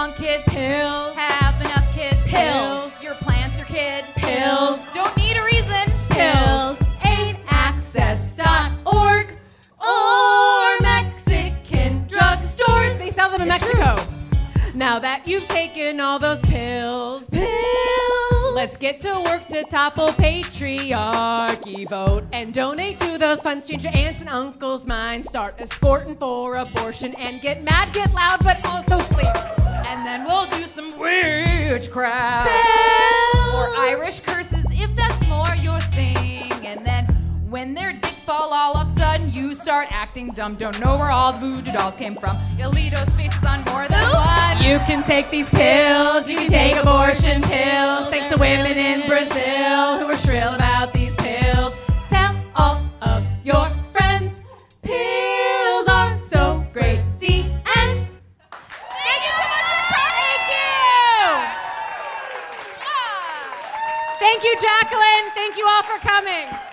Don't kids. Pills, Have enough kids. Pills. Your plant's your kid. Pills. Don't need a reason. pills, aidaccess.org or Mexican drugstores. They sell them in Mexico. Now that you've taken all those pills, pills, let's get to work to topple patriarchy. Vote and donate to those funds. Change your aunts and uncles' minds. Start escorting for abortion and get mad, get loud, but also sleep. And then we'll do some witchcraft. Spells. Or Irish curses if that's more your thing. And then when their dicks fall all of a sudden, you start acting dumb. Don't know where all the voodoo dolls came from. Alito's faces on more than one. You can take these pills, you can take abortion pills. Thanks to women in Brazil who are shrill about these pills. Tell all of your you, Jacqueline. Thank you all for coming.